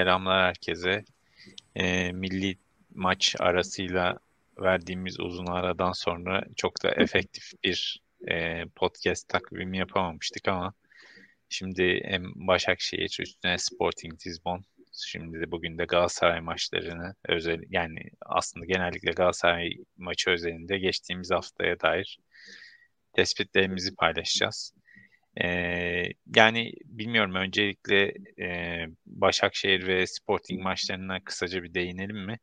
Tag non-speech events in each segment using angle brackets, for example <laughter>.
Selamlar herkese. E, milli maç arasıyla verdiğimiz uzun aradan sonra çok da efektif bir e, podcast takvimi yapamamıştık ama şimdi hem Başakşehir üstüne Sporting Lisbon şimdi de bugün de Galatasaray maçlarını özel yani aslında genellikle Galatasaray maçı özelinde geçtiğimiz haftaya dair tespitlerimizi paylaşacağız. Ee, yani bilmiyorum öncelikle e, Başakşehir ve Sporting maçlarına kısaca bir değinelim mi?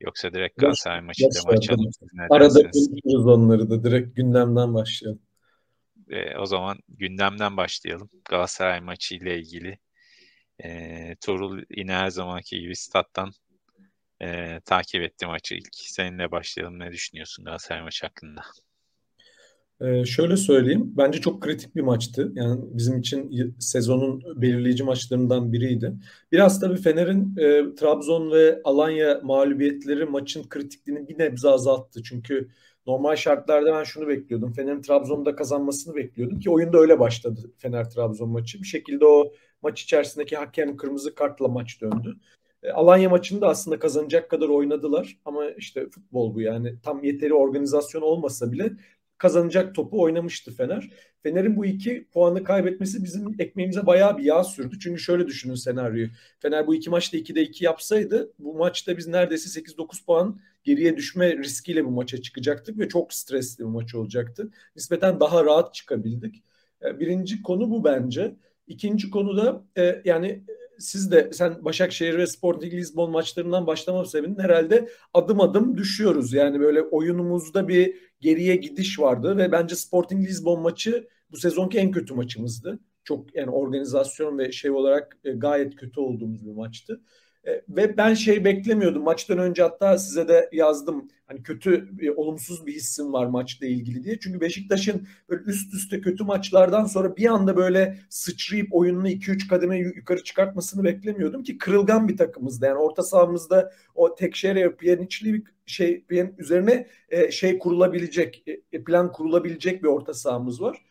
Yoksa direkt Galatasaray maçıyla mı açalım? Arada konuşuruz onları da direkt gündemden başlayalım. Ee, o zaman gündemden başlayalım. Galatasaray maçı ile ilgili. E, Tuğrul yine her zamanki gibi stat'tan e, takip etti maçı ilk. Seninle başlayalım. Ne düşünüyorsun Galatasaray maçı hakkında? Ee, şöyle söyleyeyim. Bence çok kritik bir maçtı. Yani bizim için sezonun belirleyici maçlarından biriydi. Biraz tabii Fener'in e, Trabzon ve Alanya mağlubiyetleri maçın kritikliğini bir nebze azalttı. Çünkü normal şartlarda ben şunu bekliyordum. Fener'in Trabzon'da kazanmasını bekliyordum ki oyunda öyle başladı Fener-Trabzon maçı. Bir şekilde o maç içerisindeki hakem kırmızı kartla maç döndü. E, Alanya maçını da aslında kazanacak kadar oynadılar ama işte futbol bu yani tam yeteri organizasyon olmasa bile kazanacak topu oynamıştı Fener. Fener'in bu iki puanı kaybetmesi bizim ekmeğimize bayağı bir yağ sürdü. Çünkü şöyle düşünün senaryoyu. Fener bu iki maçta 2'de 2 yapsaydı bu maçta biz neredeyse 8-9 puan geriye düşme riskiyle bu maça çıkacaktık ve çok stresli bir maç olacaktı. Nispeten daha rahat çıkabildik. E, birinci konu bu bence. İkinci konu da e, yani siz de sen Başakşehir ve Sporting Lisbon maçlarından başlama sebebinin herhalde adım adım düşüyoruz. Yani böyle oyunumuzda bir geriye gidiş vardı ve bence Sporting Lisbon maçı bu sezonki en kötü maçımızdı. Çok yani organizasyon ve şey olarak e, gayet kötü olduğumuz bir maçtı. E, ve ben şey beklemiyordum. Maçtan önce hatta size de yazdım. Hani kötü, e, olumsuz bir hissim var maçla ilgili diye. Çünkü Beşiktaş'ın böyle üst üste kötü maçlardan sonra bir anda böyle sıçrayıp oyununu 2-3 kademe yukarı çıkartmasını beklemiyordum ki kırılgan bir takımızda. Yani orta sahamızda o Tekşehir'e Pjanic'li bir şey üzerine e, şey kurulabilecek, e, plan kurulabilecek bir orta sahamız var.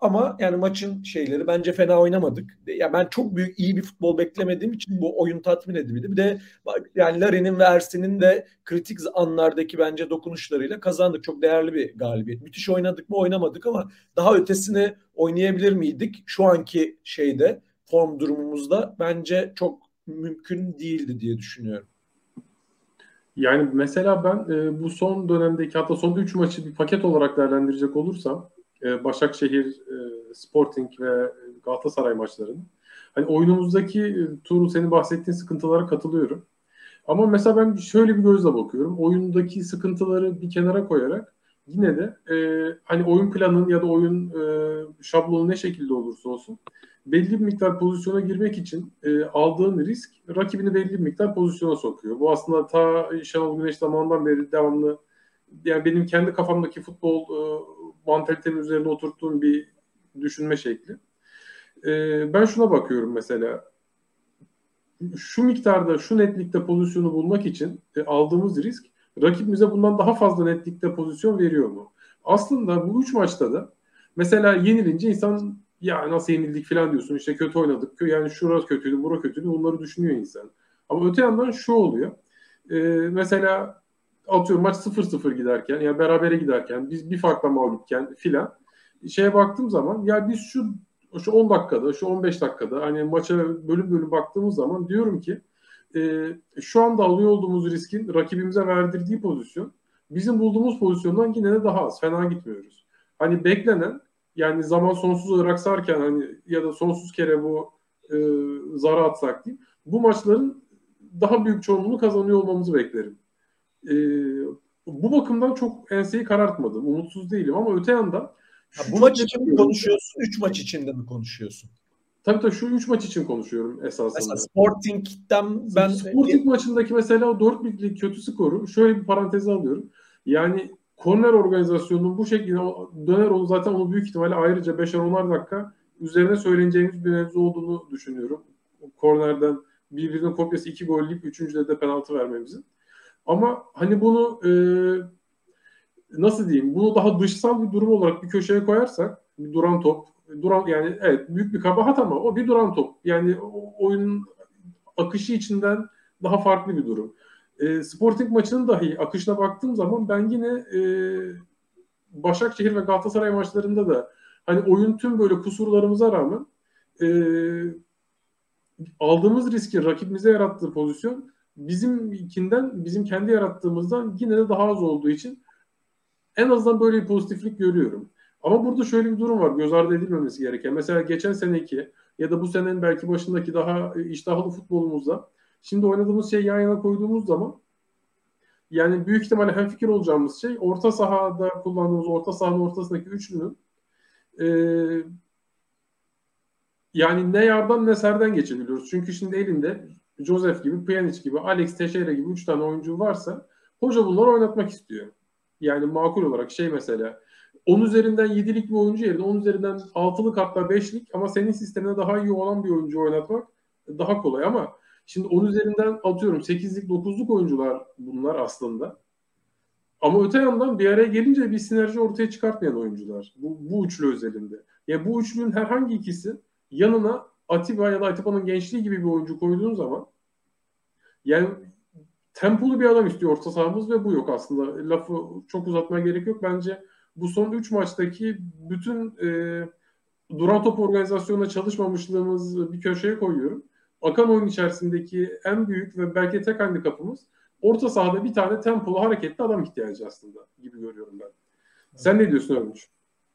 Ama yani maçın şeyleri bence fena oynamadık. Ya ben çok büyük iyi bir futbol beklemediğim için bu oyun tatmin edildi. Bir de yani Larin'in ve Ersin'in de kritik anlardaki bence dokunuşlarıyla kazandık. Çok değerli bir galibiyet. Müthiş oynadık mı oynamadık ama daha ötesini oynayabilir miydik? Şu anki şeyde form durumumuzda bence çok mümkün değildi diye düşünüyorum. Yani mesela ben e, bu son dönemdeki hatta son 3 maçı bir paket olarak değerlendirecek olursam e, Başakşehir, e, Sporting ve Galatasaray maçlarını. Hani oyunumuzdaki e, Tuğrul senin bahsettiğin sıkıntılara katılıyorum. Ama mesela ben şöyle bir gözle bakıyorum. Oyundaki sıkıntıları bir kenara koyarak yine de e, hani oyun planının ya da oyun e, şablonu ne şekilde olursa olsun belli bir miktar pozisyona girmek için e, aldığın risk rakibini belli bir miktar pozisyona sokuyor. Bu aslında ta Şenol Güneş zamanından beri devamlı yani benim kendi kafamdaki futbol e, mantalitenin üzerine oturttuğum bir düşünme şekli. E, ben şuna bakıyorum mesela. Şu miktarda, şu netlikte pozisyonu bulmak için e, aldığımız risk rakibimize bundan daha fazla netlikte pozisyon veriyor mu? Aslında bu üç maçta da mesela yenilince insan ya nasıl yenildik falan diyorsun işte kötü oynadık yani şurası kötüydü bura kötüydü bunları düşünüyor insan. Ama öte yandan şu oluyor. Ee, mesela atıyorum maç 0-0 giderken ya berabere giderken biz bir farkla mağlupken filan şeye baktığım zaman ya biz şu şu 10 dakikada şu 15 dakikada hani maça bölüm bölüm baktığımız zaman diyorum ki e, şu anda alıyor olduğumuz riskin rakibimize verdirdiği pozisyon bizim bulduğumuz pozisyondan yine de daha az. Fena gitmiyoruz. Hani beklenen yani zaman sonsuz olarak sarken hani ya da sonsuz kere bu e, zara atsak diyeyim. Bu maçların daha büyük çoğunluğunu kazanıyor olmamızı beklerim e, bu bakımdan çok enseyi karartmadım. Umutsuz değilim ama öte yandan ya bu maç için mi konuşuyorsun? Üç maç içinde mi konuşuyorsun? Tabii tabii şu üç maç için konuşuyorum esasında. Mesela Sporting'den ben... Sporting maçındaki mesela o 4 birlik kötü skoru şöyle bir paranteze alıyorum. Yani korner organizasyonunun bu şekilde döner onu zaten onu büyük ihtimalle ayrıca 5'er 10'ar dakika üzerine söyleneceğimiz bir mevzu olduğunu düşünüyorum. Kornerden birbirinin kopyası iki golleyip üçüncüde de penaltı vermemizin. Ama hani bunu e, nasıl diyeyim bunu daha dışsal bir durum olarak bir köşeye koyarsak bir duran top duran yani evet büyük bir kabahat ama o bir duran top. Yani o, oyunun akışı içinden daha farklı bir durum. E, Sporting maçının dahi akışına baktığım zaman ben yine e, Başakşehir ve Galatasaray maçlarında da hani oyun tüm böyle kusurlarımıza rağmen e, aldığımız riski rakibimize yarattığı pozisyon bizimkinden bizim kendi yarattığımızdan yine de daha az olduğu için en azından böyle bir pozitiflik görüyorum. Ama burada şöyle bir durum var göz ardı edilmemesi gereken. Mesela geçen seneki ya da bu senenin belki başındaki daha iştahlı futbolumuzda şimdi oynadığımız şey yan yana koyduğumuz zaman yani büyük ihtimalle hem fikir olacağımız şey orta sahada kullandığımız orta sahanın ortasındaki üçlünün e, yani ne yardan ne serden geçebiliyoruz. Çünkü şimdi elinde Joseph gibi, Pjanic gibi, Alex Teixeira gibi üç tane oyuncu varsa hoca bunları oynatmak istiyor. Yani makul olarak şey mesela 10 üzerinden 7'lik bir oyuncu yerine 10 üzerinden 6'lık hatta 5'lik ama senin sistemine daha iyi olan bir oyuncu oynatmak daha kolay ama şimdi 10 üzerinden atıyorum 8'lik 9'luk oyuncular bunlar aslında. Ama öte yandan bir araya gelince bir sinerji ortaya çıkartmayan oyuncular. Bu, bu üçlü özelinde. Yani bu üçlünün herhangi ikisi yanına Atiba ya da Atiba'nın gençliği gibi bir oyuncu koyduğun zaman yani tempolu bir adam istiyor orta sahamız ve bu yok aslında. Lafı çok uzatmaya gerek yok. Bence bu son 3 maçtaki bütün e, duran top organizasyonuna çalışmamışlığımız bir köşeye koyuyorum. Akan oyun içerisindeki en büyük ve belki tek handikapımız orta sahada bir tane tempolu hareketli adam ihtiyacı aslında gibi görüyorum ben. Sen ne diyorsun Övünç?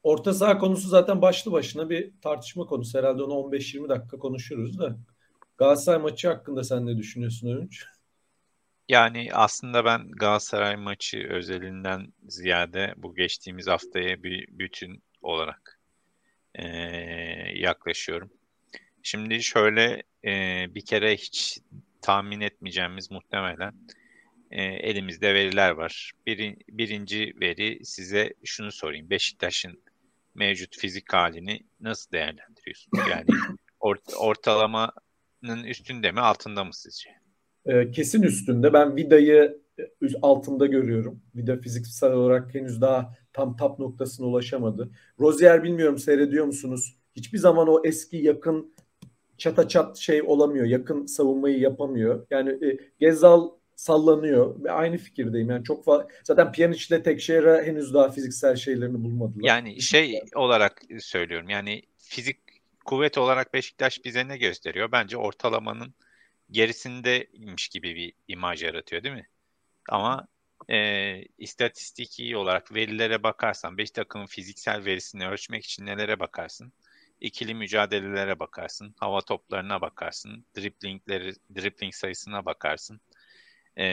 Orta saha konusu zaten başlı başına bir tartışma konusu. Herhalde onu 15-20 dakika konuşuruz da. Galatasaray maçı hakkında sen ne düşünüyorsun Övünç? Yani aslında ben Galatasaray maçı özelinden ziyade bu geçtiğimiz haftaya bir bütün olarak e, yaklaşıyorum. Şimdi şöyle e, bir kere hiç tahmin etmeyeceğimiz muhtemelen e, elimizde veriler var. Bir, birinci veri size şunu sorayım. Beşiktaş'ın mevcut fizik halini nasıl değerlendiriyorsunuz? Yani ort, ortalamanın üstünde mi altında mı sizce? Ee, kesin üstünde. Ben Vida'yı altında görüyorum. Vida fiziksel olarak henüz daha tam tap noktasına ulaşamadı. Rozier bilmiyorum seyrediyor musunuz? Hiçbir zaman o eski yakın çata çat şey olamıyor. Yakın savunmayı yapamıyor. Yani e, Gezal sallanıyor ve aynı fikirdeyim. Yani çok zaten Pjanic ile Tekşehir'e henüz daha fiziksel şeylerini bulmadılar. Yani şey olarak söylüyorum. Yani fizik kuvvet olarak Beşiktaş bize ne gösteriyor? Bence ortalamanın gerisindeymiş gibi bir imaj yaratıyor değil mi? Ama e, istatistiki olarak verilere bakarsan, beş takımın fiziksel verisini ölçmek için nelere bakarsın? İkili mücadelelere bakarsın, hava toplarına bakarsın, driplingleri, dribling sayısına bakarsın. E,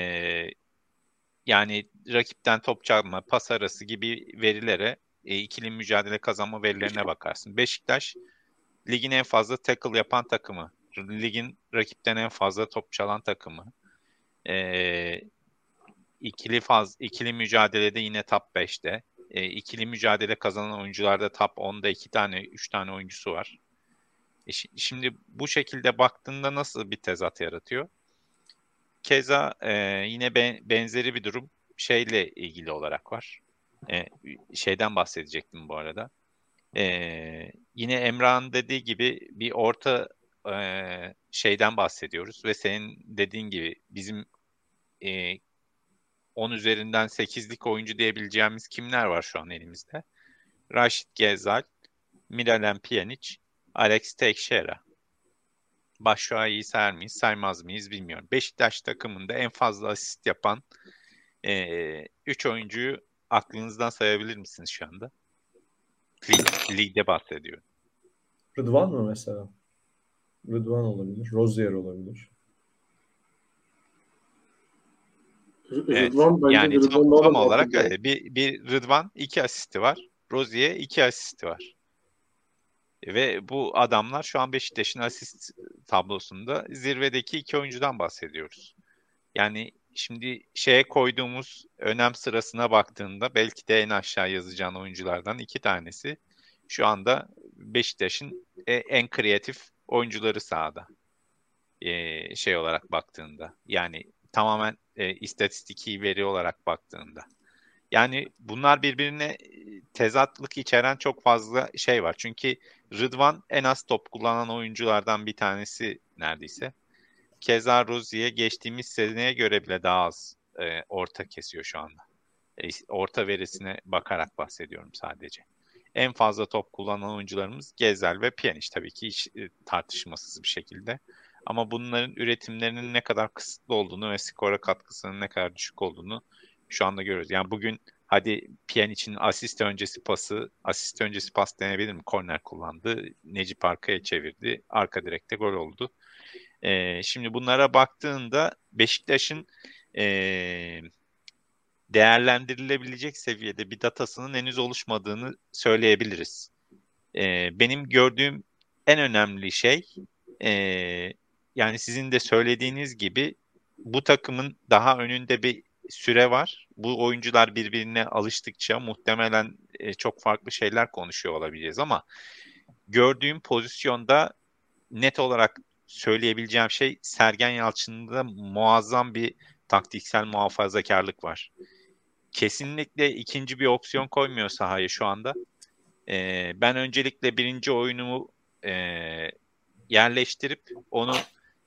yani rakipten top çalma, pas arası gibi verilere, e, ikili mücadele kazanma verilerine bakarsın. Beşiktaş ligin en fazla tackle yapan takımı ligin rakipten en fazla top çalan takımı. E, ikili faz ikili mücadelede yine top 5'te. E, ikili mücadele kazanan oyuncularda top 10'da 2 tane 3 tane oyuncusu var. E, şimdi bu şekilde baktığında nasıl bir tezat yaratıyor? Keza e, yine be, benzeri bir durum şeyle ilgili olarak var. E, şeyden bahsedecektim bu arada. E, yine Emrah'ın dediği gibi bir orta e, şeyden bahsediyoruz ve senin dediğin gibi bizim e, 10 üzerinden 8'lik oyuncu diyebileceğimiz kimler var şu an elimizde? Raşit Gezal, Miralem Pjanic, Alex Teixeira. Başşuay'ı sayar mıyız, saymaz mıyız bilmiyorum. Beşiktaş takımında en fazla asist yapan 3 e, üç oyuncuyu aklınızdan sayabilir misiniz şu anda? Lig, ligde bahsediyorum. Rıdvan mı mesela? Rıdvan olabilir. Rozier olabilir. Evet, Rıdvan yani tam, tam olarak öyle. Bir, bir Rıdvan iki asisti var. Rozier iki asisti var. Ve bu adamlar şu an Beşiktaş'ın asist tablosunda zirvedeki iki oyuncudan bahsediyoruz. Yani şimdi şeye koyduğumuz önem sırasına baktığında belki de en aşağı yazacağın oyunculardan iki tanesi şu anda Beşiktaş'ın e, en kreatif oyuncuları sahada e, şey olarak baktığında yani tamamen e, istatistiki veri olarak baktığında yani bunlar birbirine tezatlık içeren çok fazla şey var. Çünkü Rıdvan en az top kullanan oyunculardan bir tanesi neredeyse. Keza Rozi'ye geçtiğimiz seneye göre bile daha az e, orta kesiyor şu anda. E, orta verisine bakarak bahsediyorum sadece. En fazla top kullanan oyuncularımız Gezel ve Pjanic tabii ki hiç e, tartışmasız bir şekilde. Ama bunların üretimlerinin ne kadar kısıtlı olduğunu ve skora katkısının ne kadar düşük olduğunu şu anda görüyoruz. Yani bugün hadi Pjanic'in asist öncesi pası, asist öncesi pas denebilir mi? Korner kullandı. Necip arkaya çevirdi. Arka direkte gol oldu. Ee, şimdi bunlara baktığında Beşiktaş'ın ee, değerlendirilebilecek seviyede bir datasının henüz oluşmadığını söyleyebiliriz. Ee, benim gördüğüm en önemli şey ee, yani sizin de söylediğiniz gibi bu takımın daha önünde bir süre var. Bu oyuncular birbirine alıştıkça muhtemelen e, çok farklı şeyler konuşuyor olabileceğiz ama gördüğüm pozisyonda net olarak söyleyebileceğim şey Sergen Yalçın'da muazzam bir taktiksel muhafazakarlık var. Kesinlikle ikinci bir opsiyon koymuyor sahaya şu anda. Ee, ben öncelikle birinci oyunumu e, yerleştirip onu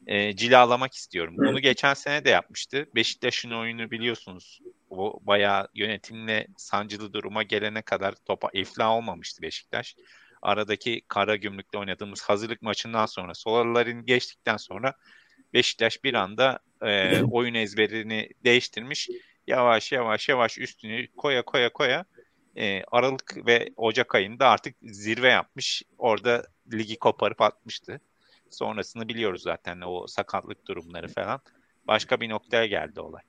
e, cilalamak istiyorum. Bunu geçen sene de yapmıştı. Beşiktaş'ın oyunu biliyorsunuz. O bayağı yönetimle sancılı duruma gelene kadar topa iflah olmamıştı Beşiktaş. Aradaki kara gümrükle oynadığımız hazırlık maçından sonra Solarların geçtikten sonra Beşiktaş bir anda e, oyun ezberini değiştirmiş. Yavaş yavaş yavaş üstünü koya koya koya e, Aralık ve Ocak ayında artık zirve yapmış. Orada ligi koparıp atmıştı. Sonrasını biliyoruz zaten o sakatlık durumları falan. Başka bir noktaya geldi olay.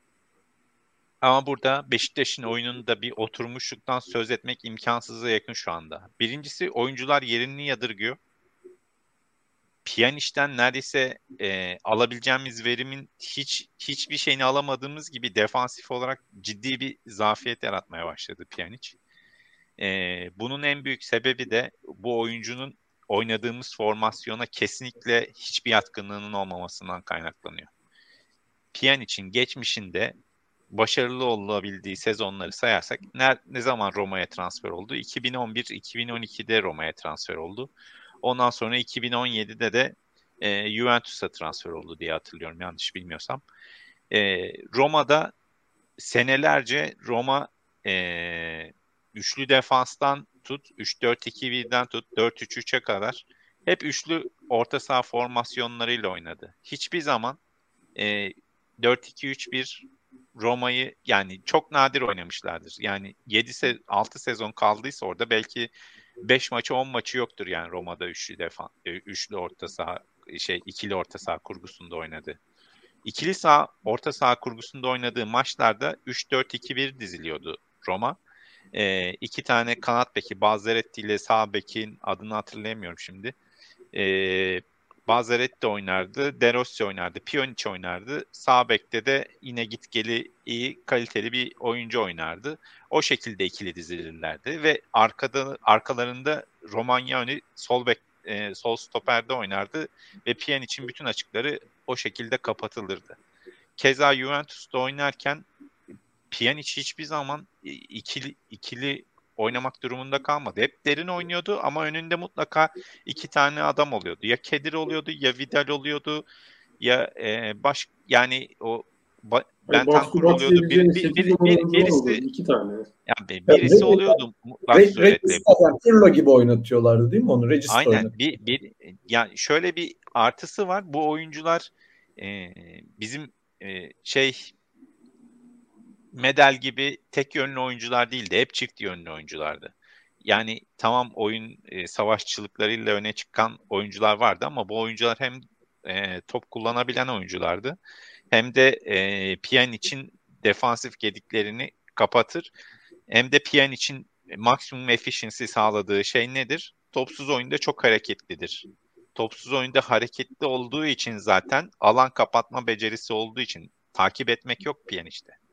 Ama burada Beşiktaş'ın oyununda bir oturmuşluktan söz etmek imkansıza yakın şu anda. Birincisi oyuncular yerini yadırgıyor. Pjanic'ten neredeyse e, alabileceğimiz verimin hiç hiçbir şeyini alamadığımız gibi defansif olarak ciddi bir zafiyet yaratmaya başladı Pjanic. E, bunun en büyük sebebi de bu oyuncunun oynadığımız formasyona kesinlikle hiçbir yatkınlığının olmamasından kaynaklanıyor. Pjanic'in geçmişinde başarılı olabildiği sezonları sayarsak ne, ne zaman Roma'ya transfer oldu? 2011-2012'de Roma'ya transfer oldu. Ondan sonra 2017'de de e, Juventus'a transfer oldu diye hatırlıyorum yanlış bilmiyorsam. E, Roma'da senelerce Roma e, üçlü defanstan tut, 3-4-2-1'den tut, 4-3-3'e kadar hep üçlü orta saha formasyonlarıyla oynadı. Hiçbir zaman e, 4-2-3-1 Roma'yı yani çok nadir oynamışlardır. Yani 7 se 6 sezon kaldıysa orada belki 5 maçı 10 maçı yoktur yani Roma'da üçlü defa e, üçlü orta saha şey ikili orta saha kurgusunda oynadı. İkili sağ orta saha kurgusunda oynadığı maçlarda 3-4-2-1 diziliyordu Roma. E, iki tane kanat beki Bazzaretti ile sağ bekin adını hatırlayamıyorum şimdi. E, Bazzaretti oynardı, De Rossi oynardı, Pjanic oynardı. Sağ bekte de yine git geli iyi, kaliteli bir oyuncu oynardı. O şekilde ikili dizilirlerdi ve arkada arkalarında Romagnoli sol bek e, sol stoperde oynardı ve Pjanic'in bütün açıkları o şekilde kapatılırdı. Keza Juventus'ta oynarken Pjanic hiçbir zaman ikili, ikili oynamak durumunda kalmadı. Hep derin oynuyordu ama önünde mutlaka iki tane adam oluyordu. Ya Kedir oluyordu ya Vidal oluyordu ya e, baş yani o ba, ben Tankur oluyordu. Bir, bir, bir, bir, birisi iki tane. Yani birisi yani, oluyordu Re, suretle. Pirlo gibi oynatıyorlardı değil mi onu? Regis Aynen. Bir, bir, yani şöyle bir artısı var. Bu oyuncular e, bizim e, şey Medel gibi tek yönlü oyuncular değildi. Hep çift yönlü oyunculardı. Yani tamam oyun e, savaşçılıklarıyla öne çıkan oyuncular vardı ama bu oyuncular hem e, top kullanabilen oyunculardı hem de e, Piyan için defansif gediklerini kapatır hem de Piyan için maksimum efficiency sağladığı şey nedir? Topsuz oyunda çok hareketlidir. Topsuz oyunda hareketli olduğu için zaten alan kapatma becerisi olduğu için takip etmek yok Pjanic'te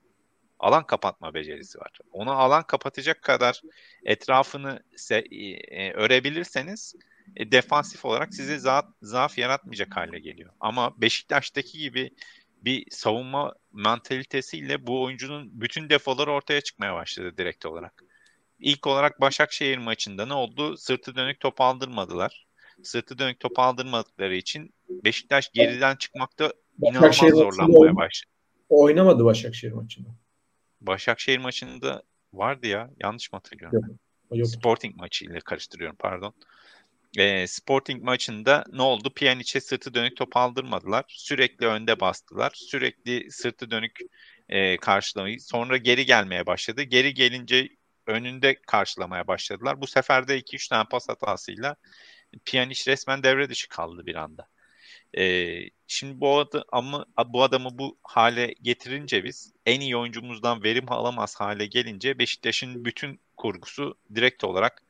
alan kapatma becerisi var. Onu alan kapatacak kadar etrafını se- e, örebilirseniz e, defansif olarak size za- zaaf yaratmayacak hale geliyor. Ama Beşiktaş'taki gibi bir savunma mantalitesiyle bu oyuncunun bütün defoları ortaya çıkmaya başladı direkt olarak. İlk olarak Başakşehir maçında ne oldu? Sırtı dönük top aldırmadılar. Sırtı dönük top aldırmadıkları için Beşiktaş geriden çıkmakta inanılmaz zorlanmaya başladı. Oynamadı Başakşehir maçında. Başakşehir maçında vardı ya. Yanlış mı hatırlıyorum? Yok. Yok. Sporting maçıyla karıştırıyorum pardon. E, Sporting maçında ne oldu? Pjanic'e sırtı dönük top aldırmadılar. Sürekli önde bastılar. Sürekli sırtı dönük e, karşılamayı. Sonra geri gelmeye başladı. Geri gelince önünde karşılamaya başladılar. Bu sefer de 2-3 tane pas hatasıyla Pjanic resmen devre dışı kaldı bir anda. Ee, şimdi bu, adı, ama, bu adamı bu hale getirince biz en iyi oyuncumuzdan verim alamaz hale gelince Beşiktaş'ın bütün kurgusu direkt olarak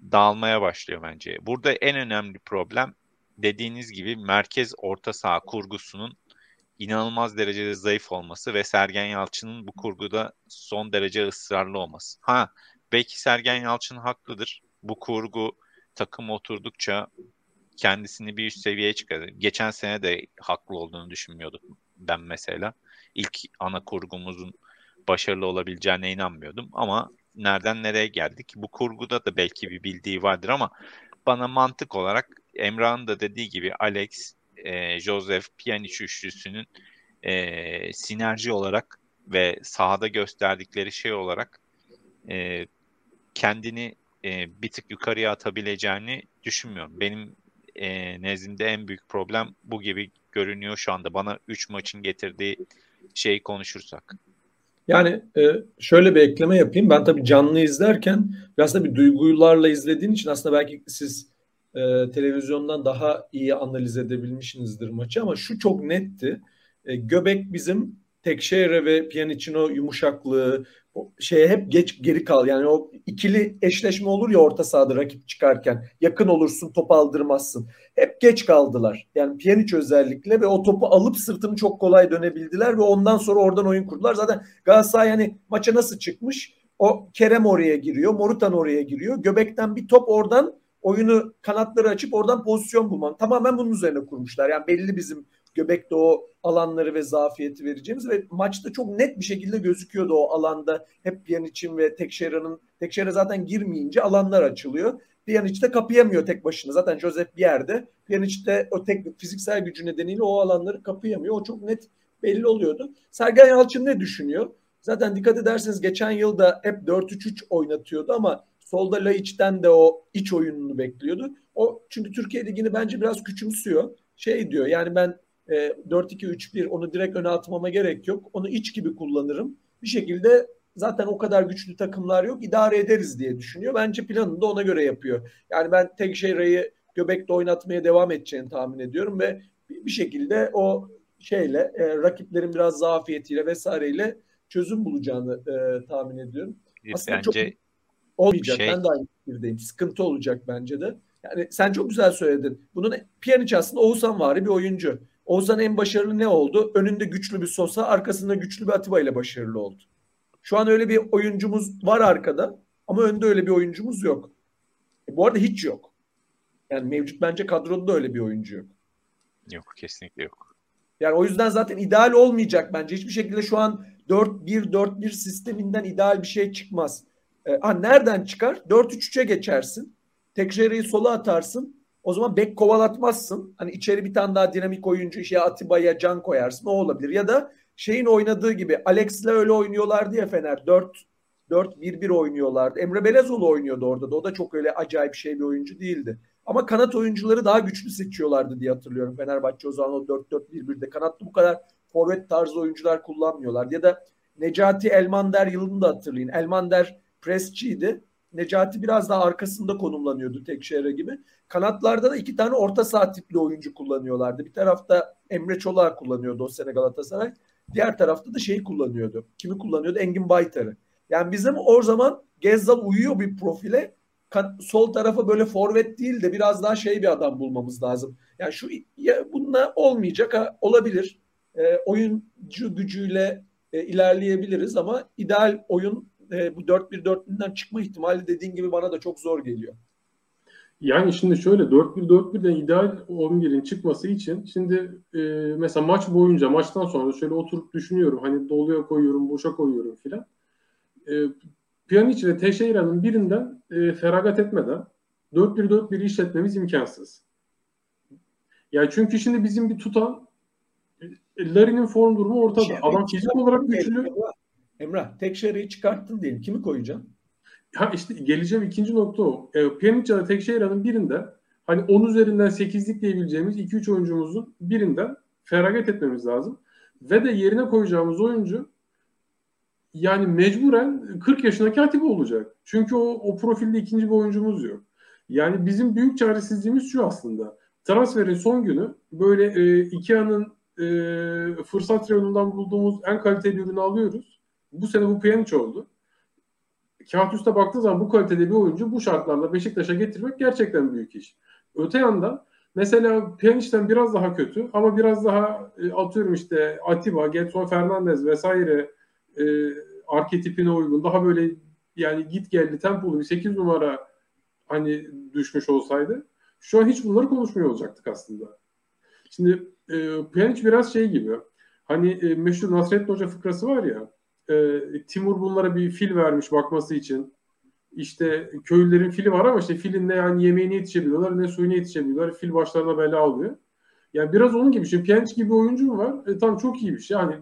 dağılmaya başlıyor bence. Burada en önemli problem dediğiniz gibi merkez orta saha kurgusunun inanılmaz derecede zayıf olması ve Sergen Yalçın'ın bu kurguda son derece ısrarlı olması. Ha belki Sergen Yalçın haklıdır. Bu kurgu takım oturdukça kendisini bir üst seviyeye çıkardı. Geçen sene de haklı olduğunu düşünmüyordum ben mesela. İlk ana kurgumuzun başarılı olabileceğine inanmıyordum ama nereden nereye geldik? Bu kurguda da belki bir bildiği vardır ama bana mantık olarak Emrah'ın da dediği gibi Alex, e, Joseph, Pjanic üçlüsünün e, sinerji olarak ve sahada gösterdikleri şey olarak e, kendini e, bir tık yukarıya atabileceğini düşünmüyorum. Benim e, nezdimde en büyük problem bu gibi görünüyor şu anda. Bana 3 maçın getirdiği şeyi konuşursak. Yani e, şöyle bir ekleme yapayım. Ben tabii canlı izlerken biraz da bir duygularla izlediğin için aslında belki siz e, televizyondan daha iyi analiz edebilmişsinizdir maçı ama şu çok netti. E, Göbek bizim Tekşehir'e ve Pjanic'in yumuşaklığı, o şeye hep geç geri kal. Yani o ikili eşleşme olur ya orta sahada rakip çıkarken. Yakın olursun top aldırmazsın. Hep geç kaldılar. Yani Pjanic özellikle ve o topu alıp sırtını çok kolay dönebildiler ve ondan sonra oradan oyun kurdular. Zaten Galatasaray yani maça nasıl çıkmış? O Kerem oraya giriyor, Morutan oraya giriyor. Göbekten bir top oradan oyunu kanatları açıp oradan pozisyon bulman. Tamamen bunun üzerine kurmuşlar. Yani belli bizim Göbek'te o alanları ve zafiyeti vereceğimiz ve maçta çok net bir şekilde gözüküyordu o alanda. Hep Pjanic'in ve Tekşehir'in Tekşehir'e zaten girmeyince alanlar açılıyor. Pjanic de kapayamıyor tek başına. Zaten Josep bir yerde. Pjanic de o tek fiziksel gücü nedeniyle o alanları kapayamıyor. O çok net belli oluyordu. Sergen Yalçın ne düşünüyor? Zaten dikkat ederseniz geçen yılda hep 4-3-3 oynatıyordu ama solda Laiç'ten de o iç oyununu bekliyordu. O çünkü Türkiye Ligi'ni bence biraz küçümsüyor. Şey diyor yani ben e, 4-2-3-1 onu direkt öne atmama gerek yok. Onu iç gibi kullanırım. Bir şekilde zaten o kadar güçlü takımlar yok. idare ederiz diye düşünüyor. Bence planını da ona göre yapıyor. Yani ben Tekşehir'i göbekte oynatmaya devam edeceğini tahmin ediyorum ve bir şekilde o şeyle e, rakiplerin biraz zafiyetiyle vesaireyle çözüm bulacağını e, tahmin ediyorum. Aslında bence çok olmayacak. Şey... Ben de aynı fikirdeyim. Sıkıntı olacak bence de. Yani sen çok güzel söyledin. Bunun Pjanic aslında Oğuzhan vari bir oyuncu. Oğuzhan en başarılı ne oldu? Önünde güçlü bir Sosa, arkasında güçlü bir Atiba ile başarılı oldu. Şu an öyle bir oyuncumuz var arkada ama önde öyle bir oyuncumuz yok. E, bu arada hiç yok. Yani mevcut bence kadroda da öyle bir oyuncu yok. Yok kesinlikle yok. Yani o yüzden zaten ideal olmayacak bence. Hiçbir şekilde şu an 4-1-4-1 sisteminden ideal bir şey çıkmaz. E, ha, nereden çıkar? 4-3-3'e geçersin. Tekşehir'i sola atarsın. O zaman bek kovalatmazsın. Hani içeri bir tane daha dinamik oyuncu işte Atiba'ya can koyarsın. O olabilir. Ya da şeyin oynadığı gibi Alex'le öyle oynuyorlardı ya Fener. 4 4-1-1 oynuyorlardı. Emre Belezoğlu oynuyordu orada da. O da çok öyle acayip şey bir oyuncu değildi. Ama kanat oyuncuları daha güçlü seçiyorlardı diye hatırlıyorum. Fenerbahçe o zaman o 4-4-1-1'de. Kanatta bu kadar forvet tarzı oyuncular kullanmıyorlar. Ya da Necati Elmander yılını da hatırlayın. Elmander presçiydi. Necati biraz daha arkasında konumlanıyordu Tekşehir'e gibi. Kanatlarda da iki tane orta saha tipli oyuncu kullanıyorlardı. Bir tarafta Emre Çolak kullanıyordu o sene Galatasaray. Diğer tarafta da şeyi kullanıyordu. Kimi kullanıyordu? Engin Baytar'ı. Yani bizim o zaman Gezzal uyuyor bir profile. Sol tarafa böyle forvet değil de biraz daha şey bir adam bulmamız lazım. Yani şu ya bununla olmayacak ha, olabilir. E, oyuncu gücüyle e, ilerleyebiliriz ama ideal oyun e, bu 4-1-4'lüden çıkma ihtimali dediğin gibi bana da çok zor geliyor. Yani şimdi şöyle 4-1-4-1'den ideal 11'in çıkması için şimdi e, mesela maç boyunca maçtan sonra şöyle oturup düşünüyorum hani doluya koyuyorum boşa koyuyorum filan. E, Pjanic ve Teixeira'nın birinden e, feragat etmeden 4-1-4-1'i işletmemiz imkansız. Yani çünkü şimdi bizim bir tutan Larin'in form durumu ortada. Şey, Adam fizik olarak güçlü. Emrah Tekşehir'i çıkarttın diyelim. Kimi koyacaksın? Ha işte geleceğim ikinci nokta o. E, Pjanic ya da Tekşehir'in birinde hani 10 üzerinden 8'lik diyebileceğimiz 2-3 oyuncumuzun birinden feragat etmemiz lazım. Ve de yerine koyacağımız oyuncu yani mecburen 40 yaşındaki Atiba olacak. Çünkü o, o profilde ikinci bir oyuncumuz yok. Yani bizim büyük çaresizliğimiz şu aslında. Transferin son günü böyle e, Ikea'nın e, fırsat reyonundan bulduğumuz en kaliteli ürünü alıyoruz. Bu sene bu Pjanic oldu. Kağıt üstte baktığı zaman bu kalitede bir oyuncu bu şartlarda Beşiktaş'a getirmek gerçekten büyük iş. Öte yandan mesela Pjanic'ten biraz daha kötü ama biraz daha e, atıyorum işte Atiba, Getson Fernandez vesaire e, arketipine uygun daha böyle yani git geldi tempolu bir 8 numara hani düşmüş olsaydı şu an hiç bunları konuşmuyor olacaktık aslında. Şimdi e, Pjanic biraz şey gibi hani e, meşhur Nasrettin Hoca fıkrası var ya e, Timur bunlara bir fil vermiş bakması için işte köylülerin fili var ama işte filin ne yani yemeğine yetişebiliyorlar ne suyuna yetişebiliyorlar. Fil başlarına bela alıyor. Yani biraz onun gibi. Şimdi Pjanic gibi oyuncu var? E, tam çok iyi bir şey. Yani,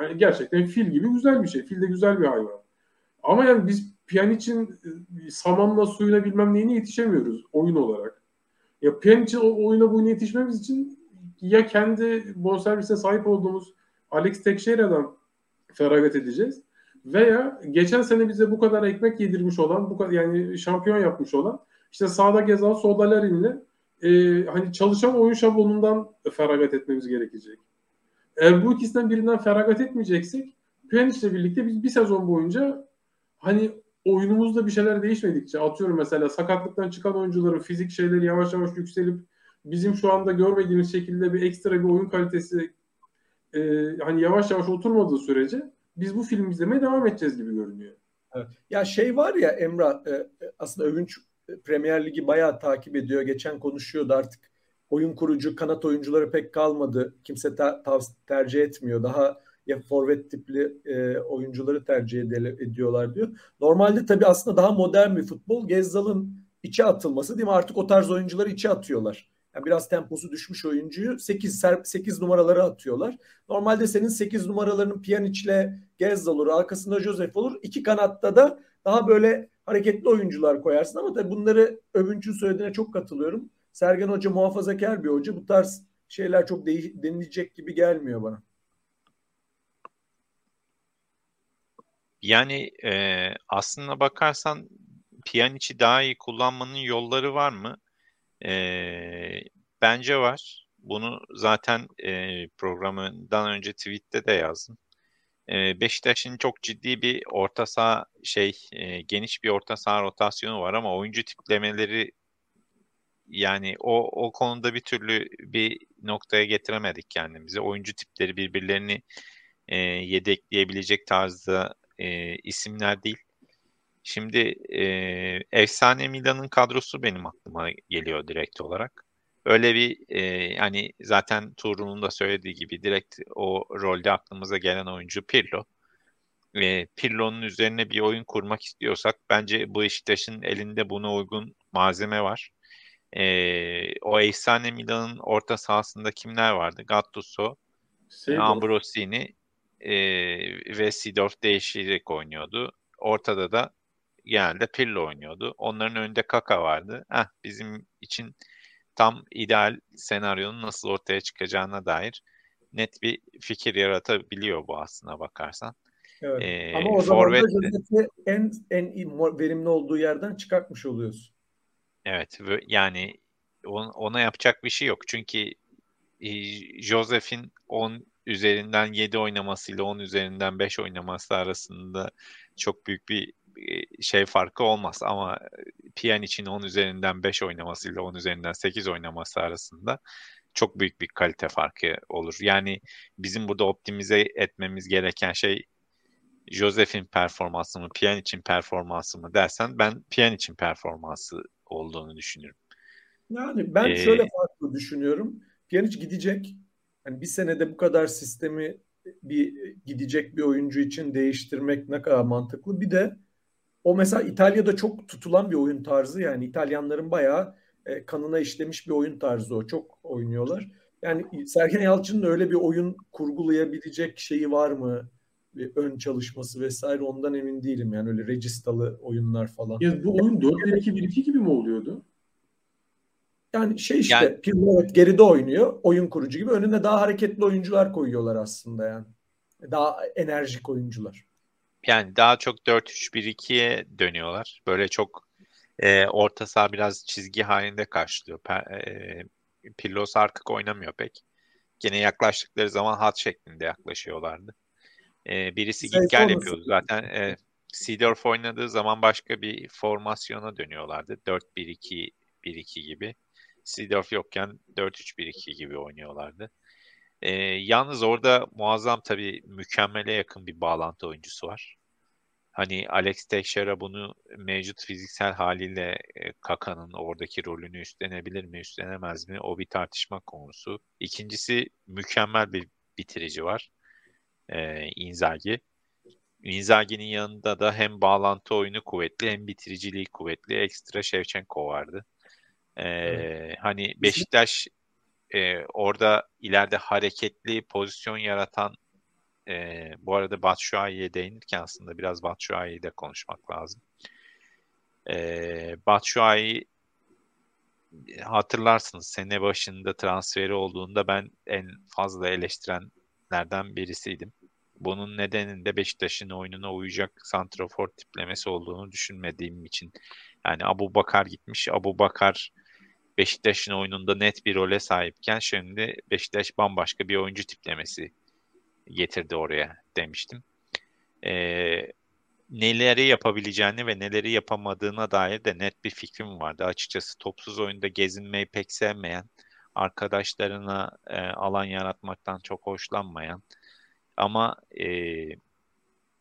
yani gerçekten fil gibi güzel bir şey. Fil de güzel bir hayvan. Ama yani biz Pjanic'in e, samanla suyuna bilmem neyine yetişemiyoruz oyun olarak. Ya Pjanic'in oyuna boyuna yetişmemiz için ya kendi bonservise sahip olduğumuz Alex Teixeira'dan feragat edeceğiz veya geçen sene bize bu kadar ekmek yedirmiş olan, bu kadar yani şampiyon yapmış olan işte sağda Gezal, solda Larin'le e, hani çalışan oyun şablonundan feragat etmemiz gerekecek. Eğer bu ikisinden birinden feragat etmeyeceksek Pjanic'le birlikte biz bir sezon boyunca hani oyunumuzda bir şeyler değişmedikçe atıyorum mesela sakatlıktan çıkan oyuncuların fizik şeyleri yavaş yavaş yükselip bizim şu anda görmediğimiz şekilde bir ekstra bir oyun kalitesi e, hani yavaş yavaş oturmadığı sürece biz bu film izlemeye devam edeceğiz gibi görünüyor. Evet. Ya şey var ya Emrah e, e aslında Övünç e, Premier Ligi bayağı takip ediyor. Geçen konuşuyordu artık oyun kurucu kanat oyuncuları pek kalmadı. Kimse ta, tercih etmiyor. Daha ya forvet tipli e, oyuncuları tercih ed- ediyorlar diyor. Normalde tabii aslında daha modern bir futbol. Gezzal'ın içe atılması değil mi? Artık o tarz oyuncuları içe atıyorlar. Yani biraz temposu düşmüş oyuncuyu 8 8 numaraları atıyorlar. Normalde senin 8 numaralarının Pjanic'le Gezzal olur, arkasında Josef olur. İki kanatta da daha böyle hareketli oyuncular koyarsın ama tabii bunları Övünç'ün söylediğine çok katılıyorum. Sergen Hoca muhafazakar bir hoca. Bu tarz şeyler çok de- denilecek gibi gelmiyor bana. Yani e, aslında bakarsan Pjanic'i daha iyi kullanmanın yolları var mı? E, bence var. Bunu zaten e, programından önce tweette de yazdım. E, Beşiktaş'ın çok ciddi bir orta saha şey e, geniş bir orta saha rotasyonu var ama oyuncu tiplemeleri yani o o konuda bir türlü bir noktaya getiremedik kendimizi. Oyuncu tipleri birbirlerini e, yedekleyebilecek tarzda e, isimler değil. Şimdi e, efsane Milan'ın kadrosu benim aklıma geliyor direkt olarak. Öyle bir e, hani zaten Tuğrul'un da söylediği gibi direkt o rolde aklımıza gelen oyuncu Pirlo. E, Pirlo'nun üzerine bir oyun kurmak istiyorsak bence bu Beşiktaş'ın elinde buna uygun malzeme var. E, o efsane Milan'ın orta sahasında kimler vardı? Gattuso, Seydorf. Ambrosini e, ve Sidorf değişerek oynuyordu. Ortada da genelde Pirlo oynuyordu. Onların önünde Kaka vardı. Heh, bizim için tam ideal senaryonun nasıl ortaya çıkacağına dair net bir fikir yaratabiliyor bu aslına bakarsan. Evet. Ee, Ama o zaman forvet... en en verimli olduğu yerden çıkartmış oluyorsun. Evet yani ona yapacak bir şey yok. Çünkü e, Joseph'in 10 üzerinden 7 oynamasıyla 10 üzerinden 5 oynaması arasında çok büyük bir şey farkı olmaz ama Piyan için 10 üzerinden 5 oynamasıyla 10 üzerinden 8 oynaması arasında çok büyük bir kalite farkı olur. Yani bizim burada optimize etmemiz gereken şey Joseph'in performansı mı, Piyan için performansı mı dersen ben Piyan için performansı olduğunu düşünüyorum. Yani ben ee, şöyle farklı düşünüyorum. Pjanic gidecek. Yani bir senede bu kadar sistemi bir gidecek bir oyuncu için değiştirmek ne kadar mantıklı. Bir de o mesela İtalya'da çok tutulan bir oyun tarzı yani İtalyanların bayağı e, kanına işlemiş bir oyun tarzı o. Çok oynuyorlar. Yani Sergen Yalçın'ın öyle bir oyun kurgulayabilecek şeyi var mı? Bir ön çalışması vesaire ondan emin değilim. Yani öyle registalı oyunlar falan. Ya bu oyun 4-1-2-1-2 gibi mi oluyordu? Yani şey işte yani, Pirlo evet geride oynuyor. Oyun kurucu gibi. Önüne daha hareketli oyuncular koyuyorlar aslında yani. Daha enerjik oyuncular. Yani daha çok 4-3-1-2'ye dönüyorlar. Böyle çok e, orta saha biraz çizgi halinde karşılıyor. e, Pirlos artık oynamıyor pek. Gene yaklaştıkları zaman hat şeklinde yaklaşıyorlardı. E, birisi git gel yapıyordu. Zaten e, Seedorf oynadığı zaman başka bir formasyona dönüyorlardı. 4-1-2 1-2 gibi. Seedorf yokken 4-3-1-2 gibi oynuyorlardı. E, yalnız orada muazzam tabii mükemmele yakın bir bağlantı oyuncusu var. Hani Alex Teixeira bunu mevcut fiziksel haliyle e, Kaka'nın oradaki rolünü üstlenebilir mi, üstlenemez mi? O bir tartışma konusu. İkincisi mükemmel bir bitirici var. E, Inzaghi. Inzaghi'nin yanında da hem bağlantı oyunu kuvvetli hem bitiriciliği kuvvetli. Ekstra Shevchenko vardı. E, evet. Hani Beşiktaş e, orada ileride hareketli pozisyon yaratan e, bu arada Batshuayi'ye değinirken aslında biraz Batshuayi'yi de konuşmak lazım. E, Batshuayi hatırlarsınız sene başında transferi olduğunda ben en fazla eleştirenlerden birisiydim. Bunun nedeninde Beşiktaş'ın oyununa uyacak santrafor tiplemesi olduğunu düşünmediğim için. Yani Abu Bakar gitmiş. Abu Bakar Beşiktaş'ın oyununda net bir role sahipken şimdi Beşiktaş bambaşka bir oyuncu tiplemesi getirdi oraya demiştim. Ee, neleri yapabileceğini ve neleri yapamadığına dair de net bir fikrim vardı. Açıkçası topsuz oyunda gezinmeyi pek sevmeyen, arkadaşlarına e, alan yaratmaktan çok hoşlanmayan ama e,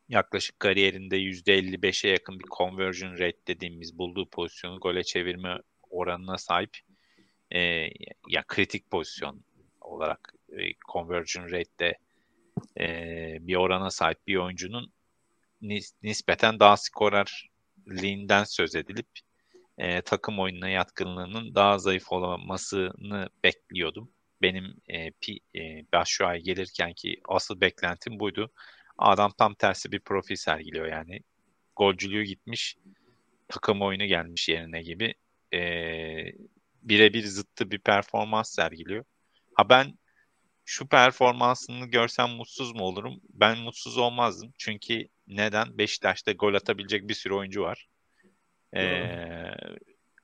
yaklaşık kariyerinde %55'e yakın bir conversion rate dediğimiz bulduğu pozisyonu gole çevirme oranına sahip e, ya kritik pozisyon olarak e, conversion rate'de e, bir orana sahip bir oyuncunun nis- nispeten daha skorerliğinden söz edilip e, takım oyununa yatkınlığının daha zayıf olmasını bekliyordum. Benim e, pi, e, Başşuay'a gelirken ki asıl beklentim buydu. Adam tam tersi bir profil sergiliyor yani. Golcülüğü gitmiş, takım oyunu gelmiş yerine gibi. E, birebir zıttı bir performans sergiliyor. Ha ben şu performansını görsem mutsuz mu olurum? Ben mutsuz olmazdım. Çünkü neden? Beşiktaş'ta gol atabilecek bir sürü oyuncu var. Ee,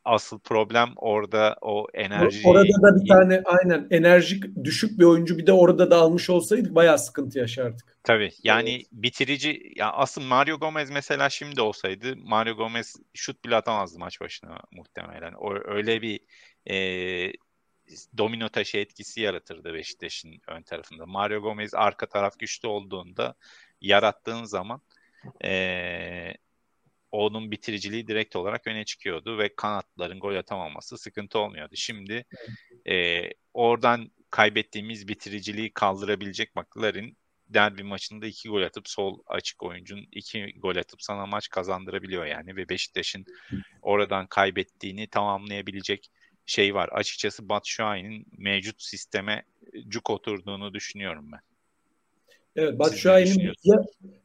asıl problem orada o enerji. Orada da bir tane aynen enerjik düşük bir oyuncu bir de orada da almış olsaydık bayağı sıkıntı yaşardık. Tabii yani evet. bitirici ya asıl Mario Gomez mesela şimdi olsaydı Mario Gomez şut bile atamazdı maç başına muhtemelen. O, öyle bir e, domino taşı etkisi yaratırdı Beşiktaş'ın ön tarafında. Mario Gomez arka taraf güçlü olduğunda yarattığın zaman e, onun bitiriciliği direkt olarak öne çıkıyordu ve kanatların gol atamaması sıkıntı olmuyordu. Şimdi e, oradan kaybettiğimiz bitiriciliği kaldırabilecek McLaren derbi maçında iki gol atıp sol açık oyuncunun iki gol atıp sana maç kazandırabiliyor yani ve Beşiktaş'ın oradan kaybettiğini tamamlayabilecek şey var. Açıkçası Batshuayi'nin mevcut sisteme cuk oturduğunu düşünüyorum ben. Evet Batshuayi'nin ya,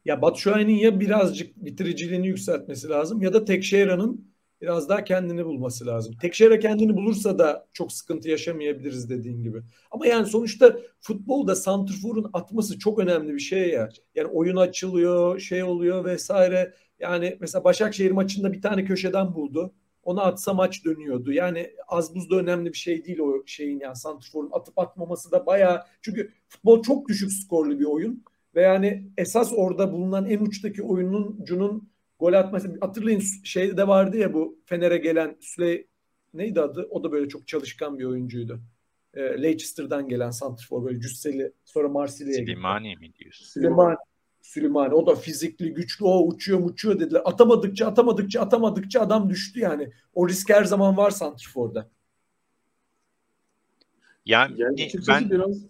ya Batshuayi'nin ya birazcık bitiriciliğini yükseltmesi lazım ya da Tekşehir'in biraz daha kendini bulması lazım. Tekşehir kendini bulursa da çok sıkıntı yaşamayabiliriz dediğin gibi. Ama yani sonuçta futbolda santrforun atması çok önemli bir şey ya. Yani oyun açılıyor, şey oluyor vesaire. Yani mesela Başakşehir maçında bir tane köşeden buldu. Ona atsa maç dönüyordu. Yani az buzda önemli bir şey değil o şeyin yani santrforun atıp atmaması da bayağı çünkü futbol çok düşük skorlu bir oyun ve yani esas orada bulunan en uçtaki oyuncunun gol atması hatırlayın şeyde vardı ya bu Fener'e gelen Süley neydi adı? O da böyle çok çalışkan bir oyuncuydu. E, Leicester'dan gelen santrfor böyle cüsseli sonra Marsilya'ya gitti. Slimani mi diyorsun? Slimani. Süleymani o da fizikli, güçlü, o uçuyor uçuyor dediler. Atamadıkça atamadıkça atamadıkça adam düştü yani. O risk her zaman var Santrfor'da. Yani, yani ben biraz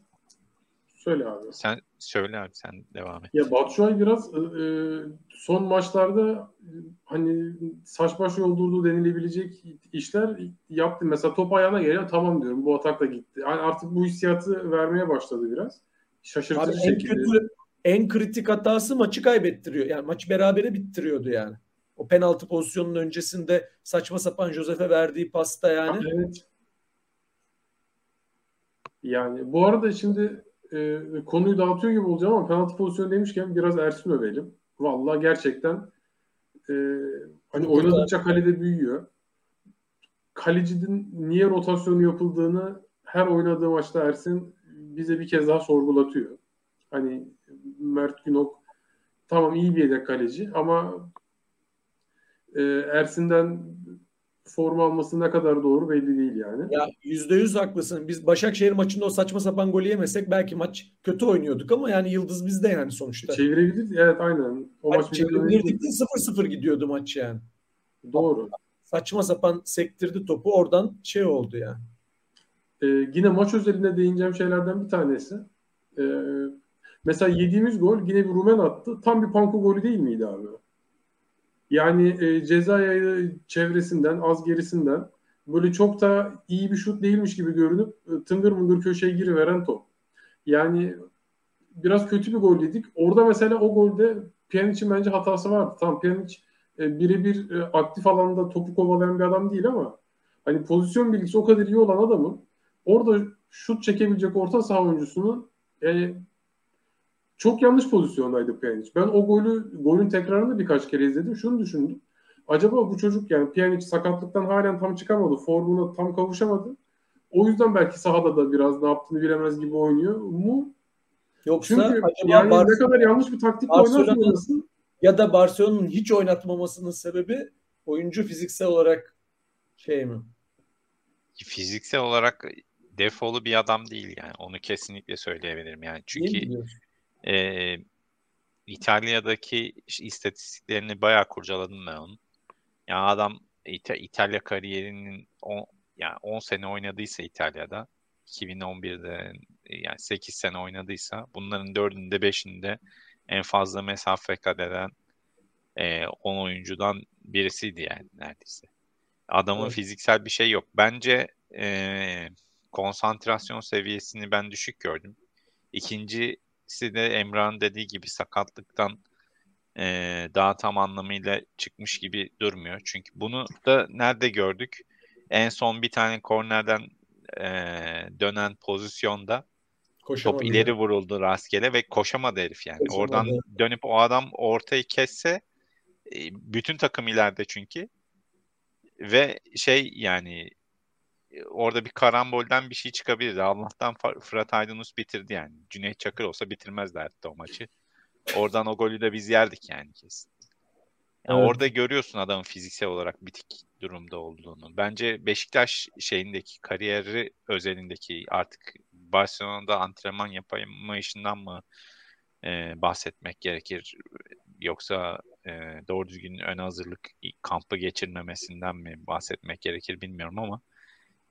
Söyle abi. Sen söyle abi sen devam et. Ya Batshuayi biraz e, e son maçlarda hani saç baş yoldurduğu denilebilecek işler yaptı. Mesela top ayağına geliyor tamam diyorum bu atak da gitti. Yani artık bu hissiyatı vermeye başladı biraz. Şaşırtıcı Abi şekilde. En, kötü, en kritik hatası maçı kaybettiriyor. Yani maçı berabere bittiriyordu yani. O penaltı pozisyonunun öncesinde saçma sapan Josef'e verdiği pasta yani. Evet. Yani bu arada şimdi e, konuyu dağıtıyor gibi olacağım ama penaltı pozisyonu demişken biraz Ersin övelim. Vallahi gerçekten e, hani oynadıkça kalede büyüyor. Kalecinin niye rotasyonu yapıldığını her oynadığı maçta Ersin bize bir kez daha sorgulatıyor. Hani Mert Günok tamam iyi bir yedek kaleci ama e, Ersin'den forma alması ne kadar doğru belli değil yani. Ya yüzde yüz haklısın. Biz Başakşehir maçında o saçma sapan golü yemesek belki maç kötü oynuyorduk ama yani yıldız bizde yani sonuçta. Çevirebilirdik. Evet aynen. O maç çevirebilirdik de 0-0 gidiyordu maç yani. Doğru. Saçma sapan sektirdi topu oradan şey oldu yani. Ee, yine maç özelinde değineceğim şeylerden bir tanesi. Ee, mesela yediğimiz gol yine bir Rumen attı. Tam bir panko golü değil miydi abi? Yani e, ceza çevresinden, az gerisinden böyle çok da iyi bir şut değilmiş gibi görünüp e, tıngır mıngır köşeye giriveren top. Yani biraz kötü bir gol yedik. Orada mesela o golde Pjanic'in bence hatası vardı. Tamam Pjanic e, birebir e, aktif alanda topu kovalayan bir adam değil ama hani pozisyon bilgisi o kadar iyi olan adamın orada şut çekebilecek orta saha oyuncusunun yani çok yanlış pozisyondaydı Pjanic. Ben o golü golün tekrarını birkaç kere izledim. Şunu düşündüm. Acaba bu çocuk yani Pjanic sakatlıktan halen tam çıkamadı. Formuna tam kavuşamadı. O yüzden belki sahada da biraz ne yaptığını bilemez gibi oynuyor mu? Yoksa Çünkü acaba yani Barcelona, ne kadar yanlış bir taktikle oynatmaması ya da Barcelona'nın hiç oynatmamasının sebebi oyuncu fiziksel olarak şey mi? Fiziksel olarak defolu bir adam değil yani. Onu kesinlikle söyleyebilirim yani. Çünkü e, İtalya'daki istatistiklerini bayağı kurcaladım ben onun. Yani adam İta- İtalya kariyerinin 10 yani 10 sene oynadıysa İtalya'da 2011'de yani 8 sene oynadıysa bunların 4'ünde 5'inde en fazla mesafe kat eden e, 10 oyuncudan birisiydi yani neredeyse. Adamın evet. fiziksel bir şey yok. Bence e, konsantrasyon seviyesini ben düşük gördüm. İkincisi de Emrah'ın dediği gibi sakatlıktan e, daha tam anlamıyla çıkmış gibi durmuyor. Çünkü bunu da nerede gördük? En son bir tane kornerden e, dönen pozisyonda Koşamadı. top ileri vuruldu rastgele ve koşamadı herif yani. Koşamadı. Oradan dönüp o adam ortayı kesse e, bütün takım ileride çünkü ve şey yani orada bir karambolden bir şey çıkabilirdi. Allah'tan Fırat Aydınus bitirdi yani. Cüneyt Çakır olsa bitirmezdi hatta o maçı. Oradan o golü de biz yerdik yani kesin. Yani evet. Orada görüyorsun adamın fiziksel olarak bitik durumda olduğunu. Bence Beşiktaş şeyindeki kariyeri özelindeki artık Barcelona'da antrenman yapamayışından mı e, bahsetmek gerekir? Yoksa e, doğru düzgün ön hazırlık kampı geçirmemesinden mi bahsetmek gerekir bilmiyorum ama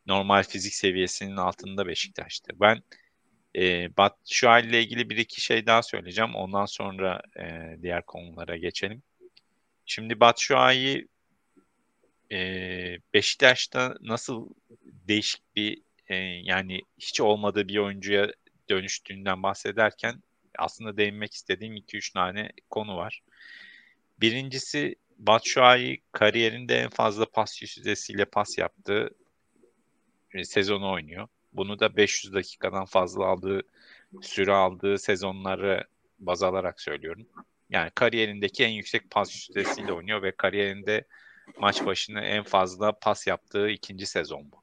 normal fizik seviyesinin altında Beşiktaş'tı. Ben e, Bat şu ile ilgili bir iki şey daha söyleyeceğim. Ondan sonra e, diğer konulara geçelim. Şimdi Batshuayi e, Beşiktaş'ta nasıl değişik bir e, yani hiç olmadığı bir oyuncuya dönüştüğünden bahsederken aslında değinmek istediğim 2-3 tane konu var. Birincisi Batshuayi kariyerinde en fazla pas yüzdesiyle pas yaptığı sezonu oynuyor. Bunu da 500 dakikadan fazla aldığı süre aldığı sezonları baz alarak söylüyorum. Yani kariyerindeki en yüksek pas yüzdesiyle oynuyor ve kariyerinde maç başına en fazla pas yaptığı ikinci sezon bu.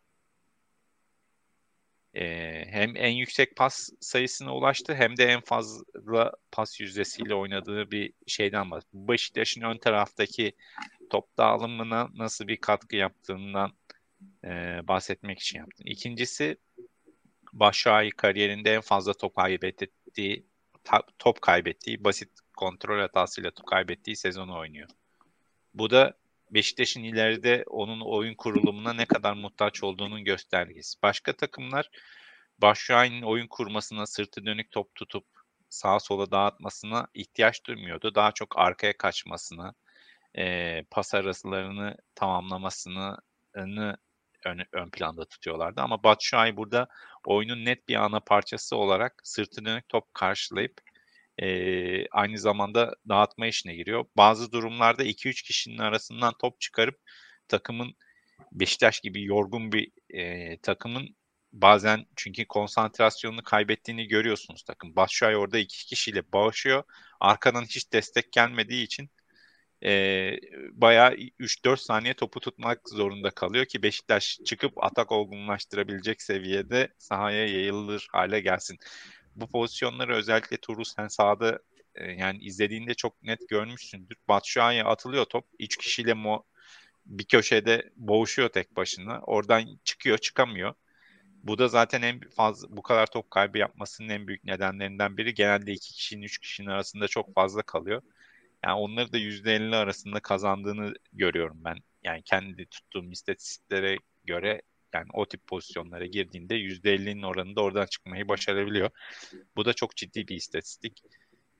Ee, hem en yüksek pas sayısına ulaştı hem de en fazla pas yüzdesiyle oynadığı bir şeyden bahsediyor. Beşiktaş'ın ön taraftaki top dağılımına nasıl bir katkı yaptığından e, bahsetmek için yaptım. İkincisi Başakşehir kariyerinde en fazla top kaybettiği top kaybettiği basit kontrol hatasıyla top kaybettiği sezonu oynuyor. Bu da Beşiktaş'ın ileride onun oyun kurulumuna ne kadar muhtaç olduğunun göstergesi. Başka takımlar Başşuay'ın oyun kurmasına, sırtı dönük top tutup sağa sola dağıtmasına ihtiyaç duymuyordu. Daha çok arkaya kaçmasına, e, pas arasılarını tamamlamasını ön, ön planda tutuyorlardı. Ama Batshuayi burada oyunun net bir ana parçası olarak sırtı dönük top karşılayıp e, aynı zamanda dağıtma işine giriyor. Bazı durumlarda 2-3 kişinin arasından top çıkarıp takımın Beşiktaş gibi yorgun bir e, takımın bazen çünkü konsantrasyonunu kaybettiğini görüyorsunuz takım. Başşuay orada iki kişiyle bağışıyor. Arkadan hiç destek gelmediği için e, bayağı 3-4 saniye topu tutmak zorunda kalıyor ki Beşiktaş çıkıp atak olgunlaştırabilecek seviyede sahaya yayılır hale gelsin. Bu pozisyonları özellikle Turu sen sahada e, yani izlediğinde çok net görmüşsündür. Batshuayi atılıyor top. 3 kişiyle mo bir köşede boğuşuyor tek başına. Oradan çıkıyor çıkamıyor. Bu da zaten en fazla bu kadar top kaybı yapmasının en büyük nedenlerinden biri. Genelde iki kişinin, üç kişinin arasında çok fazla kalıyor. Yani onları da %50 arasında kazandığını görüyorum ben. Yani kendi tuttuğum istatistiklere göre yani o tip pozisyonlara girdiğinde %50'nin oranında oradan çıkmayı başarabiliyor. Bu da çok ciddi bir istatistik.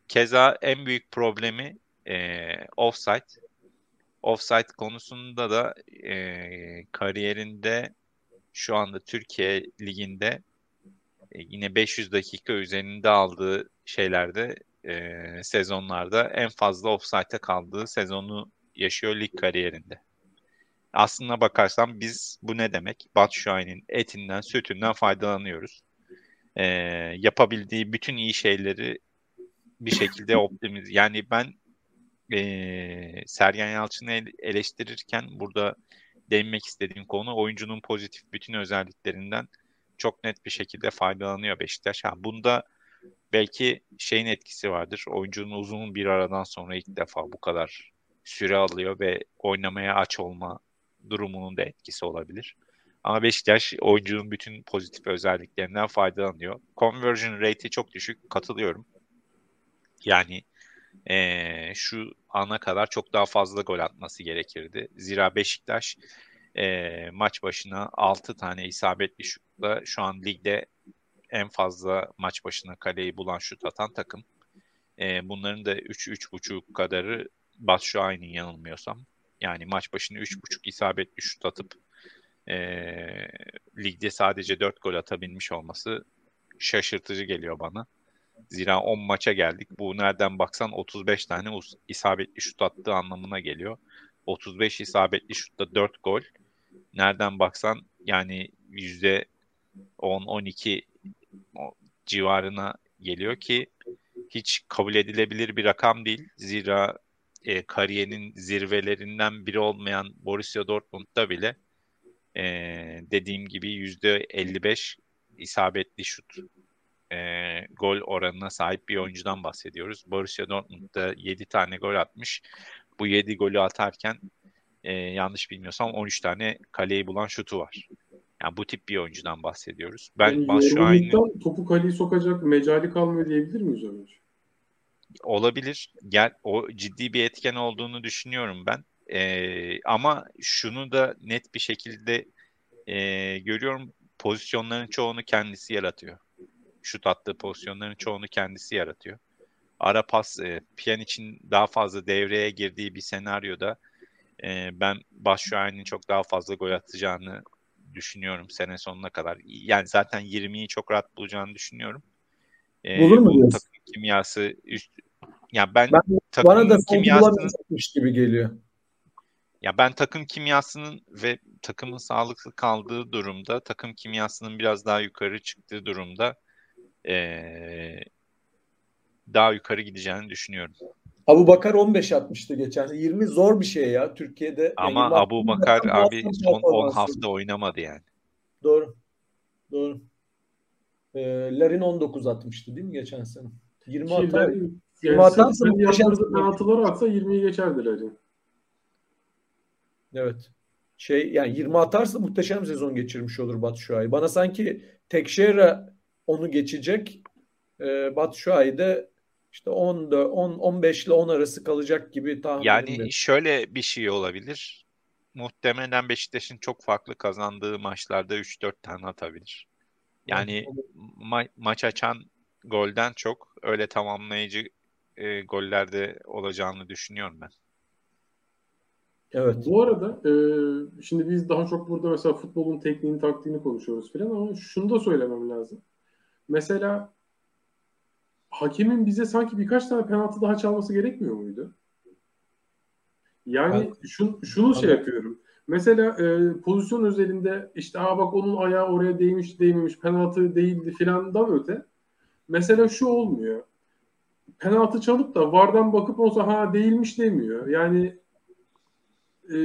Keza en büyük problemi e, offside. Offside konusunda da e, kariyerinde şu anda Türkiye Ligi'nde e, yine 500 dakika üzerinde aldığı şeylerde e, sezonlarda en fazla offside'e kaldığı sezonu yaşıyor lig kariyerinde. Aslına bakarsam biz bu ne demek? Batshuayi'nin etinden, sütünden faydalanıyoruz. E, yapabildiği bütün iyi şeyleri bir şekilde <laughs> optimiz. Yani ben e, Sergen Yalçın'ı eleştirirken burada değinmek istediğim konu oyuncunun pozitif bütün özelliklerinden çok net bir şekilde faydalanıyor Beşiktaş. Ha, bunda belki şeyin etkisi vardır. Oyuncunun uzun bir aradan sonra ilk defa bu kadar süre alıyor ve oynamaya aç olma durumunun da etkisi olabilir. Ama Beşiktaş oyuncunun bütün pozitif özelliklerinden faydalanıyor. Conversion rate'i çok düşük. Katılıyorum. Yani e, şu ana kadar çok daha fazla gol atması gerekirdi. Zira Beşiktaş e, maç başına 6 tane isabetli şutla şu an ligde en fazla maç başına kaleyi bulan şut atan takım. E, bunların da 3-3,5 kadarı Batshuayi'nin yanılmıyorsam. Yani maç başına 3,5 isabetli şut atıp e, ligde sadece 4 gol atabilmiş olması şaşırtıcı geliyor bana. Zira 10 maça geldik. Bu nereden baksan 35 tane isabetli şut attığı anlamına geliyor. 35 isabetli şutta 4 gol. Nereden baksan yani %10-12 civarına geliyor ki hiç kabul edilebilir bir rakam değil. Zira e, kariyerinin zirvelerinden biri olmayan Borussia Dortmund'da bile e, dediğim gibi %55 isabetli şut e, gol oranına sahip bir oyuncudan bahsediyoruz. Borussia Dortmund'da 7 tane gol atmış. Bu 7 golü atarken e, yanlış bilmiyorsam 13 tane kaleyi bulan şutu var. Yani bu tip bir oyuncudan bahsediyoruz. Ben yani Batshuayi'nin topu kaleyi sokacak mecali kalmıyor diyebilir miyiz oyuncu? Olabilir. Gel o ciddi bir etken olduğunu düşünüyorum ben. Ee, ama şunu da net bir şekilde e, görüyorum. Pozisyonların çoğunu kendisi yaratıyor şut attığı pozisyonların çoğunu kendisi yaratıyor. Ara pas e, için daha fazla devreye girdiği bir senaryoda e, ben Başşuay'ın çok daha fazla gol atacağını düşünüyorum sene sonuna kadar. Yani zaten 20'yi çok rahat bulacağını düşünüyorum. E, Bulur mu diyorsun? Takım kimyası üst ya ben, ben takım bana da kimyasının gibi geliyor. Ya ben takım kimyasının ve takımın sağlıklı kaldığı durumda, takım kimyasının biraz daha yukarı çıktığı durumda e, daha yukarı gideceğini düşünüyorum. Abu Bakar 15 atmıştı geçen. 20 zor bir şey ya Türkiye'de. Ama yani Abu Bakar abi son 10 hafta oynamadı yani. Doğru. Doğru. E, Larin 19 atmıştı değil mi geçen sene? 20 Ki atar. Yani 20 atarsa muhteşem penaltıları atsa 20'yi geçerdi Larin. Evet. Şey yani 20 atarsa muhteşem sezon geçirmiş olur Batu Şua'yı. Bana sanki Tekşehir'e onu geçecek. E, Batu Şua'yı işte 10, 10 15 ile 10 arası kalacak gibi tahmin Yani şöyle bir şey olabilir. Muhtemelen Beşiktaş'ın çok farklı kazandığı maçlarda 3-4 tane atabilir. Yani ma- maç açan golden çok öyle tamamlayıcı e, gollerde olacağını düşünüyorum ben. Evet. Bu arada e, şimdi biz daha çok burada mesela futbolun tekniğini, taktiğini konuşuyoruz falan ama şunu da söylemem lazım. Mesela hakemin bize sanki birkaç tane penaltı daha çalması gerekmiyor muydu? Yani evet. şun, şunu şey yapıyorum. Mesela e, pozisyon özelinde işte aa bak onun ayağı oraya değmiş değmemiş penaltı değildi filandan öte. Mesela şu olmuyor. Penaltı çalıp da vardan bakıp olsa ha değilmiş demiyor. Yani e,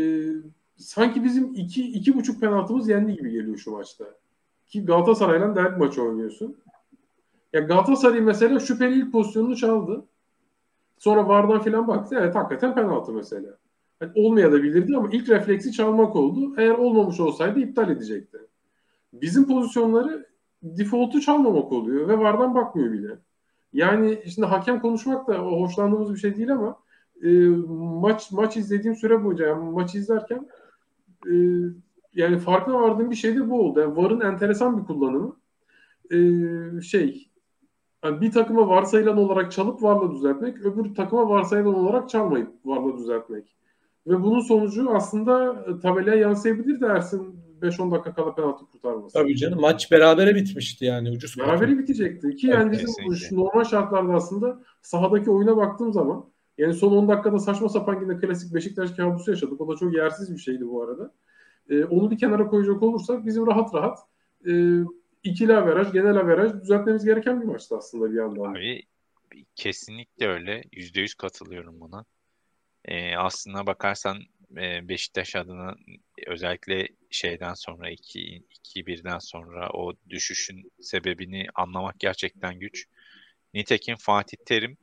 sanki bizim iki, iki buçuk penaltımız yendi gibi geliyor şu maçta. Ki Galatasaray'la derbi maçı oynuyorsun. Ya Galatasaray mesela şüpheli ilk pozisyonunu çaldı. Sonra vardan filan baktı. Evet hakikaten penaltı mesela. Yani olmayabilirdi ama ilk refleksi çalmak oldu. Eğer olmamış olsaydı iptal edecekti. Bizim pozisyonları default'u çalmamak oluyor ve vardan bakmıyor bile. Yani şimdi hakem konuşmak da hoşlandığımız bir şey değil ama e, maç maç izlediğim süre boyunca yani maç izlerken e, yani farkına vardığım bir şey de bu oldu. Yani VAR'ın enteresan bir kullanımı. E, şey yani bir takıma varsayılan olarak çalıp varla düzeltmek, öbür takıma varsayılan olarak çalmayıp varla düzeltmek. Ve bunun sonucu aslında tabelaya yansıyabilir de Ersin 5-10 dakika kala penaltı kurtarması. Tabii canım maç berabere bitmişti yani ucuz. Berabere bitecekti ki yani bizim kesinlikle. normal şartlarda aslında sahadaki oyuna baktığım zaman yani son 10 dakikada saçma sapan yine klasik Beşiktaş kabusu yaşadık. O da çok yersiz bir şeydi bu arada. Ee, onu bir kenara koyacak olursak bizim rahat rahat e, ikili averaj, genel averaj düzeltmemiz gereken bir maçtı aslında bir yandan. Abi kesinlikle öyle. %100 katılıyorum buna. Ee, aslına bakarsan e, Beşiktaş adına özellikle şeyden sonra 2-1'den sonra o düşüşün sebebini anlamak gerçekten güç. Nitekim Fatih Terim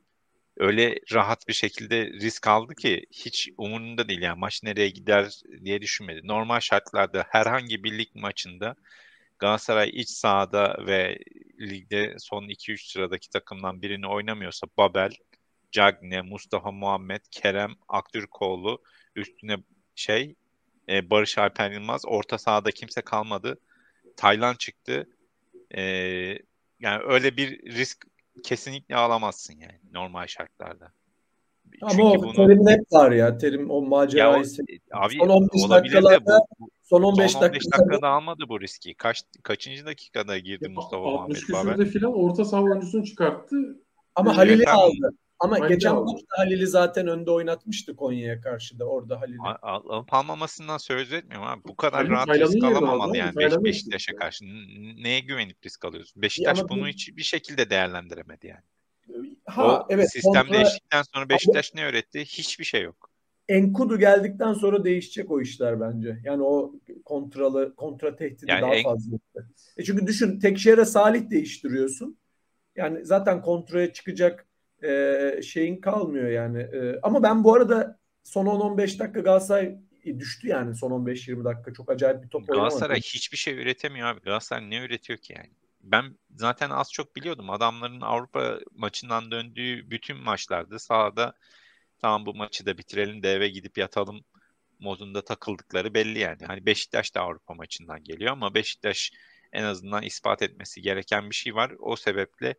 öyle rahat bir şekilde risk aldı ki hiç umurunda değil yani maç nereye gider diye düşünmedi. Normal şartlarda herhangi bir lig maçında Galatasaray iç sahada ve ligde son 2-3 sıradaki takımdan birini oynamıyorsa Babel, Cagne, Mustafa Muhammed, Kerem Aktürkoğlu üstüne şey e, Barış Alper Yılmaz orta sahada kimse kalmadı. Taylan çıktı. E, yani öyle bir risk kesinlikle alamazsın yani normal şartlarda. Ama Çünkü o bunu... Terim hep var ya. Terim o macerayı. Abi son 15 dakikalarda bu, son 15, son 15 dakikada, dakikada almadı bu riski. Kaç kaçıncı dakikada girdi ya, Mustafa Muhammed Babel? 60 filan orta saha oyuncusunu çıkarttı. Ama Halil'i aldı. Ama Halil geçen maçta Halil'i zaten önde oynatmıştı Konya'ya karşı da orada Halil'i. Alıp almamasından söz etmiyorum abi. Bu kadar Halil rahat risk alamamalı yani Beş, Beşiktaş'a karşı. Neye güvenip risk alıyorsun? Beşiktaş bunu bu... hiç bir şekilde değerlendiremedi yani. Ha, o evet, sistem kontra... değiştikten sonra Beşiktaş ne öğretti? Hiçbir şey yok. Enkudu geldikten sonra değişecek o işler bence. Yani o kontralı kontra tehdidi yani daha en... fazla. E çünkü düşün Tekşehir'e Salih değiştiriyorsun. Yani zaten kontraya çıkacak e, şeyin kalmıyor yani. E, ama ben bu arada son 10-15 dakika Galatasaray düştü yani son 15-20 dakika. Çok acayip bir top oynamadı. Galatasaray hiçbir şey üretemiyor abi. Galatasaray ne üretiyor ki yani? Ben zaten az çok biliyordum. Adamların Avrupa maçından döndüğü bütün maçlarda sahada tamam bu maçı da bitirelim de eve gidip yatalım modunda takıldıkları belli yani. Hani Beşiktaş da Avrupa maçından geliyor ama Beşiktaş en azından ispat etmesi gereken bir şey var. O sebeple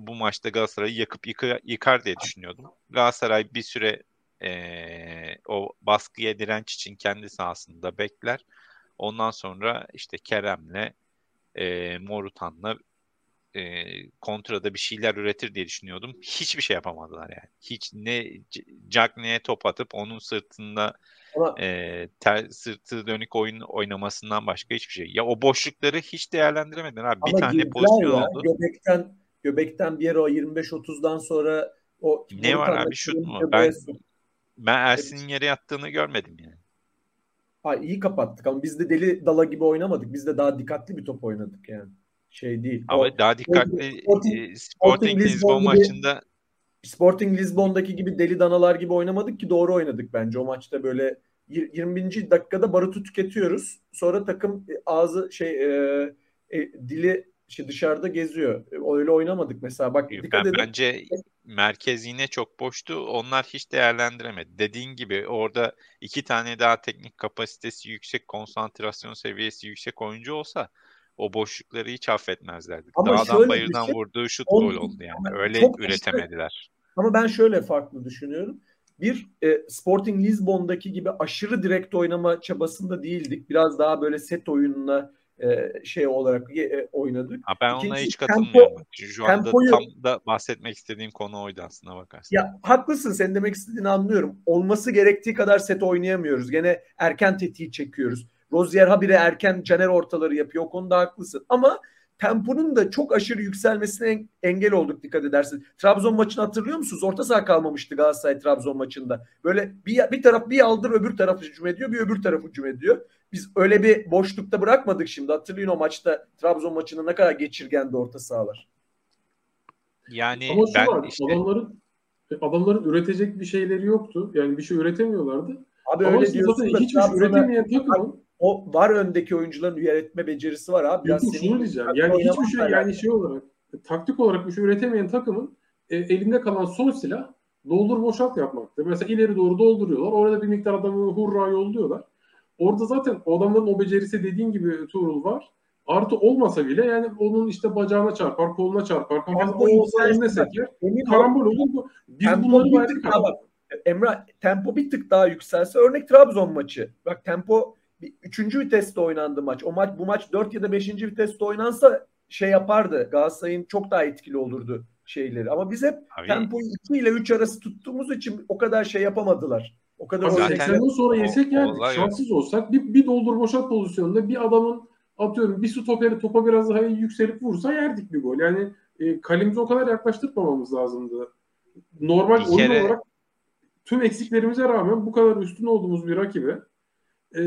bu maçta Galatasaray'ı yakıp yıkar, yıkar diye düşünüyordum. Galatasaray bir süre e, o baskıya direnç için kendi sahasında bekler. Ondan sonra işte Kerem'le e, Morutan'la e, kontrada bir şeyler üretir diye düşünüyordum. Hiçbir şey yapamadılar yani. Hiç ne Cagney'e top atıp onun sırtında Ama... e, ter, sırtı dönük oyun oynamasından başka hiçbir şey. Ya o boşlukları hiç değerlendiremediler abi. Bir tane pozisyon ya, oldu. Göbekten Göbekten bir yere o 25-30'dan sonra o ne var abi şut mu? Ben, ben Ersin'in yere yattığını görmedim yani. Ha, iyi kapattık ama biz de deli dala gibi oynamadık. Biz de daha dikkatli bir top oynadık yani. Şey değil. Ama o, daha dikkatli Sporting, Sporting Lisbon maçında Sporting Lisbon'daki gibi deli danalar gibi oynamadık ki doğru oynadık bence. O maçta böyle 20. dakikada barutu tüketiyoruz. Sonra takım e, ağzı şey e, e, dili işte dışarıda geziyor. E, öyle oynamadık mesela. Bak dikkat ben, edin. Bence merkez yine çok boştu. Onlar hiç değerlendiremedi. Dediğin gibi orada iki tane daha teknik kapasitesi yüksek, konsantrasyon seviyesi yüksek oyuncu olsa o boşlukları hiç affetmezlerdi. Ama Dağdan bayırdan şey, vurduğu şut gol oldu yani. Öyle üretemediler. Işte, ama ben şöyle farklı düşünüyorum. Bir e, Sporting Lisbon'daki gibi aşırı direkt oynama çabasında değildik. Biraz daha böyle set oyununa e, şey olarak e, oynadık. Ha, ben İkincisi, ona hiç katılmıyorum. Tempo, Şu anda tempoyu, tam da bahsetmek istediğim konu oydu aslında bakarsın. Ya haklısın sen demek istediğini anlıyorum. Olması gerektiği kadar set oynayamıyoruz. Gene erken tetiği çekiyoruz. Rozier habire erken caner ortaları yapıyor. O konuda haklısın. Ama temponun da çok aşırı yükselmesine engel olduk dikkat edersin. Trabzon maçını hatırlıyor musunuz? Orta saha kalmamıştı Galatasaray Trabzon maçında. Böyle bir, bir taraf bir aldır öbür taraf hücum ediyor bir öbür taraf hücum ediyor. Biz öyle bir boşlukta bırakmadık şimdi. Hatırlayın o maçta Trabzon maçında ne kadar geçirgendi orta sahalar. Yani Ama şu ben var, işte... adamların adamların üretecek bir şeyleri yoktu. Yani bir şey üretemiyorlardı. Abi Ama öyle diyorsun da hiçbir şey üretemeyen takımın o var öndeki oyuncuların üretme becerisi var abi. Biraz şunu diyeceğim. Yani hiçbir şey yani şey olarak taktik olarak bir şey üretemeyen takımın e, elinde kalan son silah doldur boşalt yapmaktır. Mesela ileri doğru dolduruyorlar. Orada bir miktar adamı hurra yolluyorlar. Orada zaten o adamların o becerisi dediğin gibi Tuğrul var. Artı olmasa bile yani onun işte bacağına çarpar, koluna çarpar, kafasına olsa eline seker. Karambol olur. Biz tempo bunları verdik. Emrah tempo bir tık daha yükselse örnek Trabzon maçı. Bak tempo üçüncü viteste oynandı maç. O maç bu maç dört ya da beşinci viteste oynansa şey yapardı. Galatasaray'ın çok daha etkili olurdu şeyleri. Ama biz hep Abi, tempoyu 2 ile 3 arası tuttuğumuz için o kadar şey yapamadılar. O kadar Abi 80'den sonra yesek yani şanssız yok. olsak bir, bir doldur boşalt pozisyonunda bir adamın atıyorum bir stoperi topa biraz daha yükselip vursa yerdik bir gol. Yani e, kalemizi o kadar yaklaştırmamamız lazımdı. Normal bir oyun kere... olarak tüm eksiklerimize rağmen bu kadar üstün olduğumuz bir rakibe e,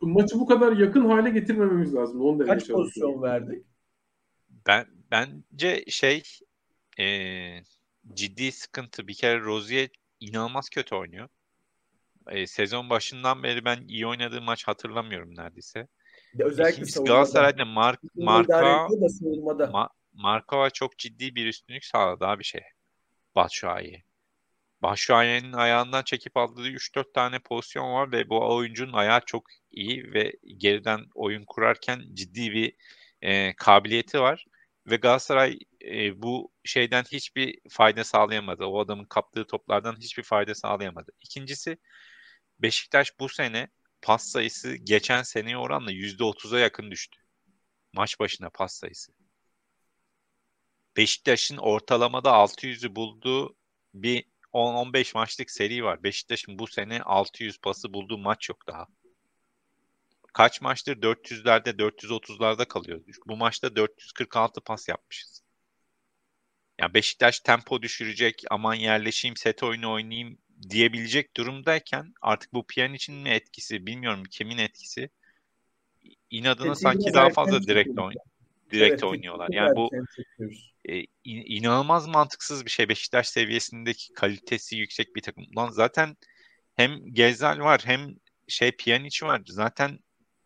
maçı bu kadar yakın hale getirmememiz lazım. Onu Kaç pozisyon verdik? Ben bence şey e, ciddi sıkıntı. Bir kere Rozier inanılmaz kötü oynuyor. E, sezon başından beri ben iyi oynadığı maç hatırlamıyorum neredeyse. Ya özellikle İkincisi Galatasaray'da Mark, Marka Ma, Markova çok ciddi bir üstünlük sağladı abi şey. Batshuayi. Batshuayi'nin ayağından çekip aldığı 3-4 tane pozisyon var ve bu oyuncunun ayağı çok iyi ve geriden oyun kurarken ciddi bir e, kabiliyeti var. Ve Galatasaray e, bu şeyden hiçbir fayda sağlayamadı. O adamın kaptığı toplardan hiçbir fayda sağlayamadı. İkincisi Beşiktaş bu sene pas sayısı geçen seneye oranla %30'a yakın düştü. Maç başına pas sayısı. Beşiktaş'ın ortalamada 600'ü bulduğu bir 10-15 maçlık seri var. Beşiktaş'ın bu sene 600 pası bulduğu maç yok daha. Kaç maçtır 400'lerde 430'larda kalıyoruz. Bu maçta 446 pas yapmışız. Yani Beşiktaş tempo düşürecek, aman yerleşeyim, set oyunu oynayayım diyebilecek durumdayken artık bu için mi etkisi bilmiyorum kimin etkisi inadına sanki daha fazla direkt oyun direkt evet, oynuyorlar. Yani bu e, in, inanılmaz mantıksız bir şey. Beşiktaş seviyesindeki kalitesi yüksek bir takım. Lan zaten hem Gezel var hem şey Pjanic var. Zaten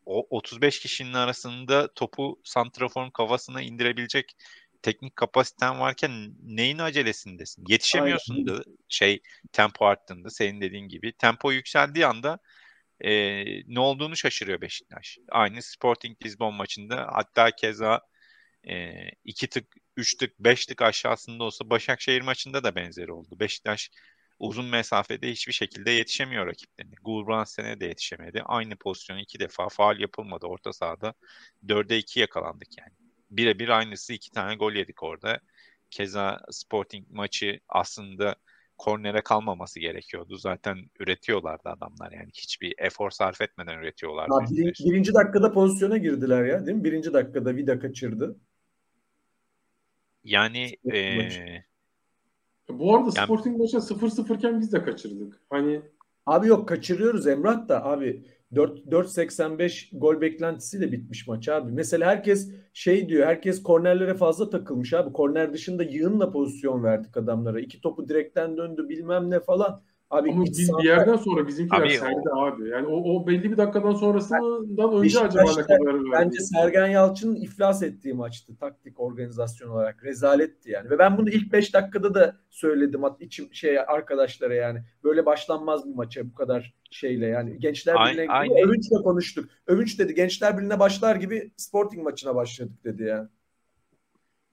o 35 kişinin arasında topu santraforun kafasına indirebilecek teknik kapasiten varken neyin acelesindesin? Yetişemiyorsun da şey tempo arttığında senin dediğin gibi. Tempo yükseldiği anda e, ne olduğunu şaşırıyor Beşiktaş. Aynı Sporting Lisbon maçında hatta keza e, iki tık, üç tık, beş tık aşağısında olsa Başakşehir maçında da benzeri oldu. Beşiktaş uzun mesafede hiçbir şekilde yetişemiyor rakiplerine. Gulbrandsen'e de yetişemedi. Aynı pozisyon iki defa faal yapılmadı orta sahada. Dörde iki yakalandık yani. Birebir aynısı iki tane gol yedik orada. Keza Sporting maçı aslında kornere kalmaması gerekiyordu. Zaten üretiyorlardı adamlar yani hiçbir efor sarf etmeden üretiyorlardı. Ha, bir, birinci dakikada pozisyona girdiler ya değil mi? Birinci dakikada Vida kaçırdı. Yani e, bu arada yani, Sporting maçı 0-0 iken biz de kaçırdık. Hani Abi yok kaçırıyoruz Emrah da abi 4 4.85 gol beklentisiyle bitmiş maç abi. Mesela herkes şey diyor. Herkes kornerlere fazla takılmış abi. Korner dışında yığınla pozisyon verdik adamlara. İki topu direkten döndü bilmem ne falan. Abi Ama biz bir yerden sonra bizimkiler abi, serdi o... abi. Yani o, o belli bir dakikadan sonrasından önce Beşiktaş'ta, acaba ne kadar verdi? Bence Sergen Yalçın'ın iflas ettiği maçtı taktik organizasyon olarak. Rezaletti yani. Ve ben bunu ilk 5 dakikada da söyledim içim şey arkadaşlara yani. Böyle başlanmaz bir maça bu kadar şeyle yani. Gençler Birliği'ne aynı... Övünç'le konuştuk. Övünç dedi Gençler Birliği'ne başlar gibi Sporting maçına başladık dedi yani.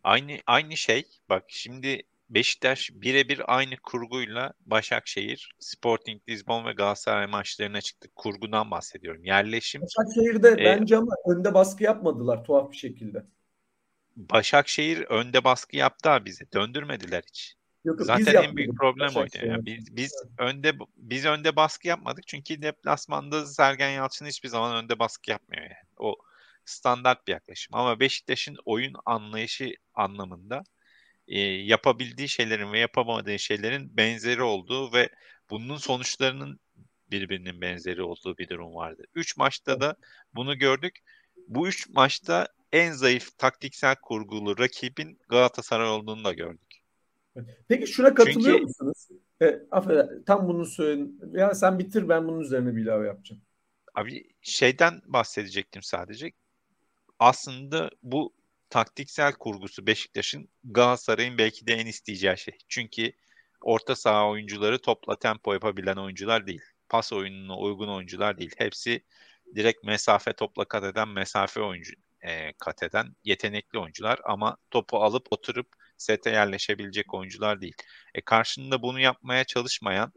Aynı aynı şey. Bak şimdi Beşiktaş birebir aynı kurguyla Başakşehir, Sporting Lisbon ve Galatasaray maçlarına çıktı. Kurgudan bahsediyorum. Yerleşim. Başakşehir'de e, bence ama önde baskı yapmadılar tuhaf bir şekilde. Başakşehir önde baskı yaptı abi bize. Döndürmediler hiç. Yok, Zaten en büyük problem oydu. Yani biz biz evet. önde biz önde baskı yapmadık çünkü deplasmanda Sergen Yalçın hiçbir zaman önde baskı yapmıyor yani. O standart bir yaklaşım. Ama Beşiktaş'ın oyun anlayışı anlamında e, yapabildiği şeylerin ve yapamadığı şeylerin benzeri olduğu ve bunun sonuçlarının birbirinin benzeri olduğu bir durum vardı. Üç maçta da bunu gördük. Bu üç maçta en zayıf taktiksel kurgulu rakibin Galatasaray olduğunu da gördük. Peki şuna katılıyor Çünkü, musunuz? E, affedersin, tam bunu söyleyin. Ya sen bitir ben bunun üzerine bir ilave yapacağım. Abi şeyden bahsedecektim sadece. Aslında bu taktiksel kurgusu Beşiktaş'ın Galatasaray'ın belki de en isteyeceği şey. Çünkü orta saha oyuncuları topla tempo yapabilen oyuncular değil. Pas oyununa uygun oyuncular değil. Hepsi direkt mesafe topla kat eden mesafe oyuncu e, kat eden yetenekli oyuncular ama topu alıp oturup sete yerleşebilecek oyuncular değil. E karşında bunu yapmaya çalışmayan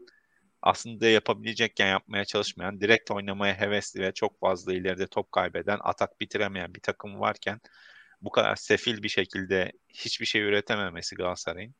aslında yapabilecekken yapmaya çalışmayan, direkt oynamaya hevesli ve çok fazla ileride top kaybeden, atak bitiremeyen bir takım varken bu kadar sefil bir şekilde hiçbir şey üretememesi Galatasaray'ın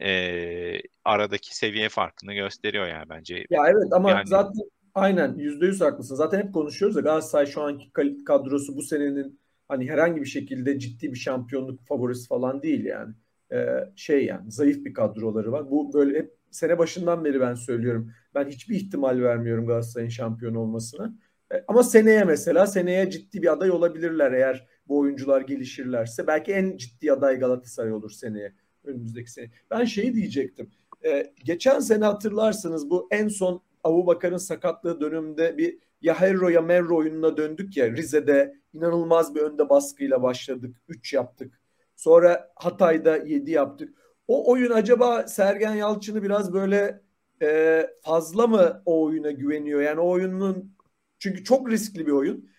e, aradaki seviye farkını gösteriyor yani bence. Ya evet ama yani, zaten aynen yüzde yüz haklısın. Zaten hep konuşuyoruz ya Galatasaray şu anki kadrosu bu senenin hani herhangi bir şekilde ciddi bir şampiyonluk favorisi falan değil yani. Ee, şey yani zayıf bir kadroları var. Bu böyle hep sene başından beri ben söylüyorum. Ben hiçbir ihtimal vermiyorum Galatasaray'ın şampiyon olmasına. Ee, ama seneye mesela seneye ciddi bir aday olabilirler eğer bu oyuncular gelişirlerse belki en ciddi aday Galatasaray olur seneye önümüzdeki sene. Ben şeyi diyecektim. Ee, geçen sene hatırlarsınız bu en son Abu Bakar'ın sakatlığı döneminde bir ya Herro ya Merro oyununa döndük ya Rize'de inanılmaz bir önde baskıyla başladık. 3 yaptık. Sonra Hatay'da 7 yaptık. O oyun acaba Sergen Yalçın'ı biraz böyle e, fazla mı o oyuna güveniyor? Yani o oyunun çünkü çok riskli bir oyun.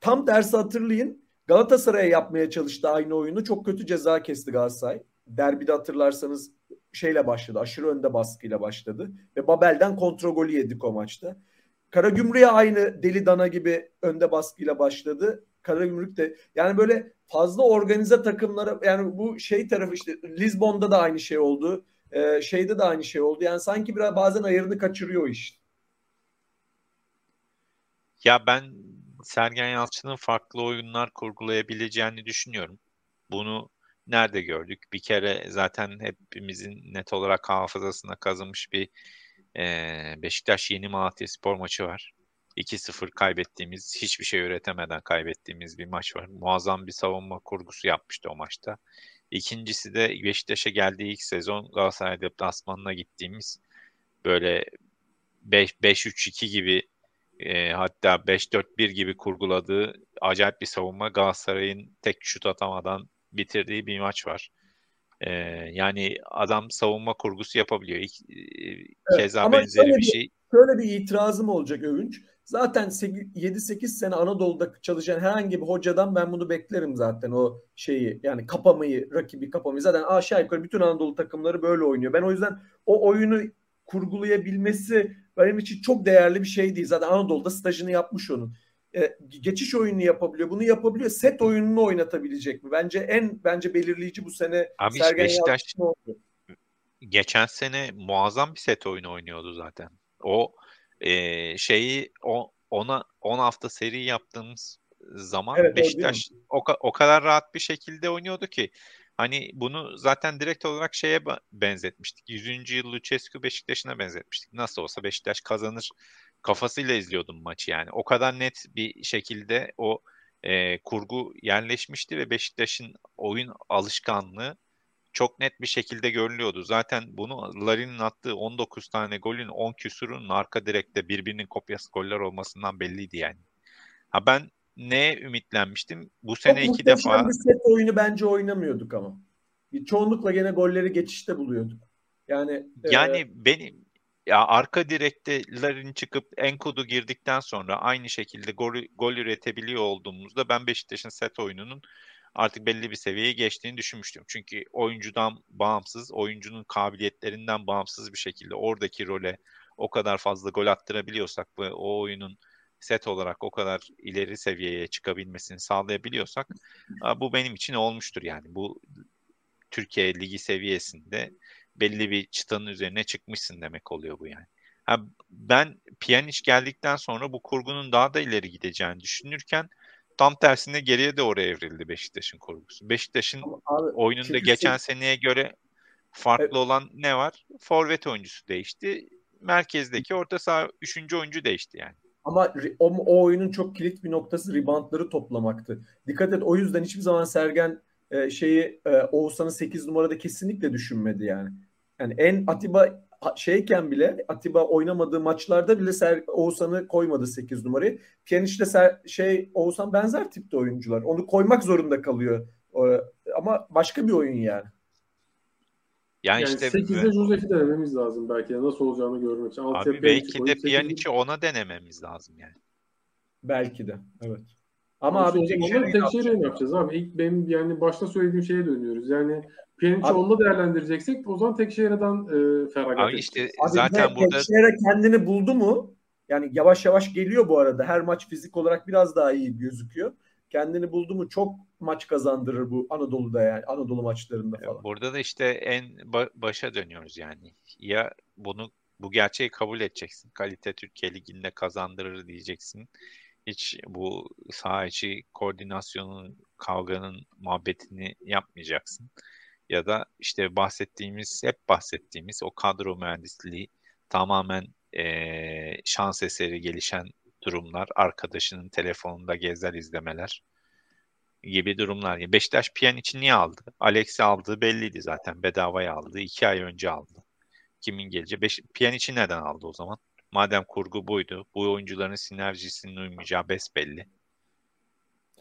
Tam tersi hatırlayın. Galatasaray'a yapmaya çalıştı aynı oyunu. Çok kötü ceza kesti Galatasaray. Derbide hatırlarsanız şeyle başladı. Aşırı önde baskıyla başladı. Ve Babel'den kontrol golü yedik o maçta. Karagümrük'e aynı deli dana gibi önde baskıyla başladı. Karagümrük de yani böyle fazla organize takımlara yani bu şey tarafı işte Lisbon'da da aynı şey oldu. Ee, şeyde de aynı şey oldu. Yani sanki biraz bazen ayarını kaçırıyor iş. Ya ben Sergen Yalçın'ın farklı oyunlar kurgulayabileceğini düşünüyorum. Bunu nerede gördük? Bir kere zaten hepimizin net olarak hafızasına kazınmış bir e, Beşiktaş Yeni Malatya Spor maçı var. 2-0 kaybettiğimiz, hiçbir şey üretemeden kaybettiğimiz bir maç var. Muazzam bir savunma kurgusu yapmıştı o maçta. İkincisi de Beşiktaş'a geldiği ilk sezon Galatasaray deplasmanına gittiğimiz böyle 5-3-2 gibi e, hatta 5-4-1 gibi kurguladığı acayip bir savunma Galatasaray'ın tek şut atamadan bitirdiği bir maç var. E, yani adam savunma kurgusu yapabiliyor. İlk, e, keza evet, benzeri bir şey. Şöyle bir itirazım olacak Övünç. Zaten 7-8 sene Anadolu'da çalışan herhangi bir hocadan ben bunu beklerim zaten o şeyi yani kapamayı, rakibi kapamayı. Zaten aşağı yukarı bütün Anadolu takımları böyle oynuyor. Ben o yüzden o oyunu kurgulayabilmesi benim için çok değerli bir şey değil. Zaten Anadolu'da stajını yapmış onun. E, geçiş oyununu yapabiliyor. Bunu yapabiliyor. Set oyununu oynatabilecek mi? Bence en bence belirleyici bu sene Abi Sergen Beşiktaş geçen sene muazzam bir set oyunu oynuyordu zaten. O e, şeyi o, ona 10 hafta seri yaptığımız zaman evet, Beşiktaş o, o kadar rahat bir şekilde oynuyordu ki Hani bunu zaten direkt olarak şeye benzetmiştik. 100. yıl Lucescu Beşiktaş'ına benzetmiştik. Nasıl olsa Beşiktaş kazanır kafasıyla izliyordum maçı yani. O kadar net bir şekilde o e, kurgu yerleşmişti ve Beşiktaş'ın oyun alışkanlığı çok net bir şekilde görülüyordu. Zaten bunu Larin'in attığı 19 tane golün 10 küsurunun arka direkte birbirinin kopyası goller olmasından belliydi yani. Ha ben neye ümitlenmiştim? Bu sene Çok iki defa bir set oyunu bence oynamıyorduk ama. Bir çoğunlukla gene golleri geçişte buluyorduk. Yani yani e, benim ya arka direktelerin çıkıp Enkudu girdikten sonra aynı şekilde gol, gol üretebiliyor olduğumuzda ben Beşiktaş'ın set oyununun artık belli bir seviyeye geçtiğini düşünmüştüm. Çünkü oyuncudan bağımsız, oyuncunun kabiliyetlerinden bağımsız bir şekilde oradaki role o kadar fazla gol attırabiliyorsak ve o oyunun set olarak o kadar ileri seviyeye çıkabilmesini sağlayabiliyorsak bu benim için olmuştur yani. Bu Türkiye Ligi seviyesinde belli bir çıtanın üzerine çıkmışsın demek oluyor bu yani. Ha, ben Pjanic geldikten sonra bu kurgunun daha da ileri gideceğini düşünürken tam tersine geriye de oraya evrildi Beşiktaş'ın kurgusu. Beşiktaş'ın oyununda geçen sen... seneye göre farklı evet. olan ne var? Forvet oyuncusu değişti. Merkezdeki orta saha üçüncü oyuncu değişti yani. Ama o, o oyunun çok kilit bir noktası reboundları toplamaktı. Dikkat et o yüzden hiçbir zaman Sergen e, şeyi e, Oğuzhan'ı 8 numarada kesinlikle düşünmedi yani. Yani en Atiba şeyken bile Atiba oynamadığı maçlarda bile Ser, Oğuzhan'ı koymadı 8 numarayı. Pjanic'le Ser, şey Oğuzhan benzer tipte oyuncular. Onu koymak zorunda kalıyor. Ama başka bir oyun yani. Yani, yani işte 8'de Josef'i denememiz lazım belki. Nasıl olacağını görmek için. Abi belki de Pjanic'i ona denememiz lazım yani. Belki de. Evet. Ama, abi Tekşehir'e Tekşehir'e ne yapacağız abi? İlk benim yani başta söylediğim şeye dönüyoruz. Yani Pjanic'i onunla değerlendireceksek o zaman Tekşehir'den e, feragat Abi işte abi zaten burada Tekşehir'e kendini buldu mu? Yani yavaş yavaş geliyor bu arada. Her maç fizik olarak biraz daha iyi gözüküyor. Kendini buldu mu çok maç kazandırır bu Anadolu'da yani Anadolu maçlarında falan. Burada da işte en başa dönüyoruz yani. Ya bunu bu gerçeği kabul edeceksin. Kalite Türkiye Ligi'nde kazandırır diyeceksin hiç bu saha içi koordinasyonun, kavganın muhabbetini yapmayacaksın. Ya da işte bahsettiğimiz, hep bahsettiğimiz o kadro mühendisliği tamamen e, şans eseri gelişen durumlar, arkadaşının telefonunda gezer izlemeler gibi durumlar. Beşiktaş Piyan için niye aldı? Alex'i aldığı belliydi zaten. Bedavaya aldı. iki ay önce aldı. Kimin geleceği? Beş, Piyan için neden aldı o zaman? Madem kurgu buydu, bu oyuncuların sinerjisinin uymayacağı besbelli.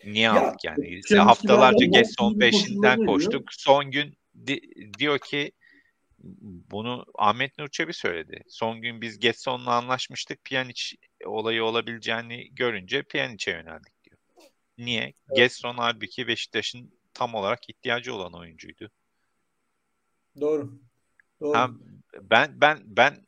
Niye ya, aldık yani? İşte haftalarca Gesson 5'inden koştuk. Son gün di- diyor ki bunu Ahmet Nur Çebi söyledi. Son gün biz Getson'la anlaşmıştık. Pjanic olayı olabileceğini görünce Pjanic'e yöneldik diyor. Niye? Evet. Getson halbuki Beşiktaş'ın tam olarak ihtiyacı olan oyuncuydu. Doğru. Doğru. Ha, ben ben ben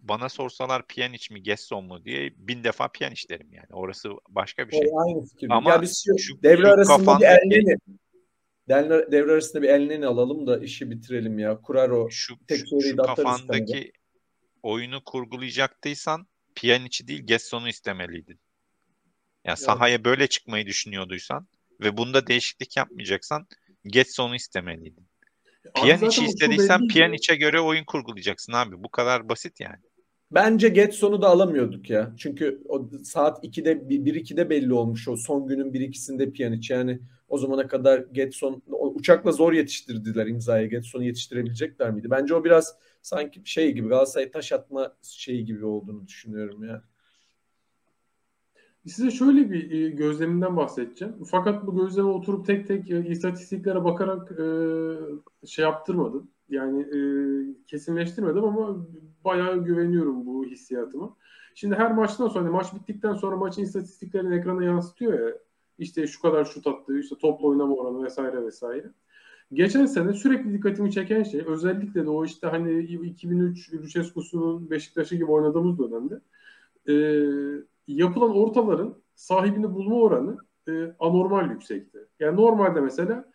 bana sorsalar Pjanic mi Gesson mu diye bin defa Pjanic derim yani. Orası başka bir şey. O, aynı fikir. Ama ya biz şu, şu devre şu arasında kafandaki... bir elneni devre, devre arasında bir elneni alalım da işi bitirelim ya. Kurar o. Şu, tek şu, şu kafandaki oyunu kurgulayacaktıysan Pjanic'i değil Gesson'u istemeliydin. Yani sahaya böyle çıkmayı düşünüyorduysan ve bunda değişiklik yapmayacaksan Getson'u istemeliydin. Pjanic'i istediysen Pjanic'e göre oyun kurgulayacaksın abi. Bu kadar basit yani. Bence Getson'u da alamıyorduk ya. Çünkü o saat 2'de 1-2'de belli olmuş o son günün 1-2'sinde Pjanic. Yani o zamana kadar Getson uçakla zor yetiştirdiler imzaya. Getson'u yetiştirebilecekler miydi? Bence o biraz sanki şey gibi Galatasaray taş atma şeyi gibi olduğunu düşünüyorum ya. Size şöyle bir e, gözleminden bahsedeceğim. Fakat bu gözleme oturup tek tek e, istatistiklere bakarak e, şey yaptırmadım. Yani kesinleştirmedim ama bayağı güveniyorum bu hissiyatıma. Şimdi her maçtan sonra, maç bittikten sonra maçın istatistiklerini ekrana yansıtıyor ya. İşte şu kadar şut attı, işte topla oynama oranı vesaire vesaire. Geçen sene sürekli dikkatimi çeken şey özellikle de o işte hani 2003 Lucescu'sunun Beşiktaş'ı gibi oynadığımız dönemde e, yapılan ortaların sahibini bulma oranı e, anormal yüksekti. Yani normalde mesela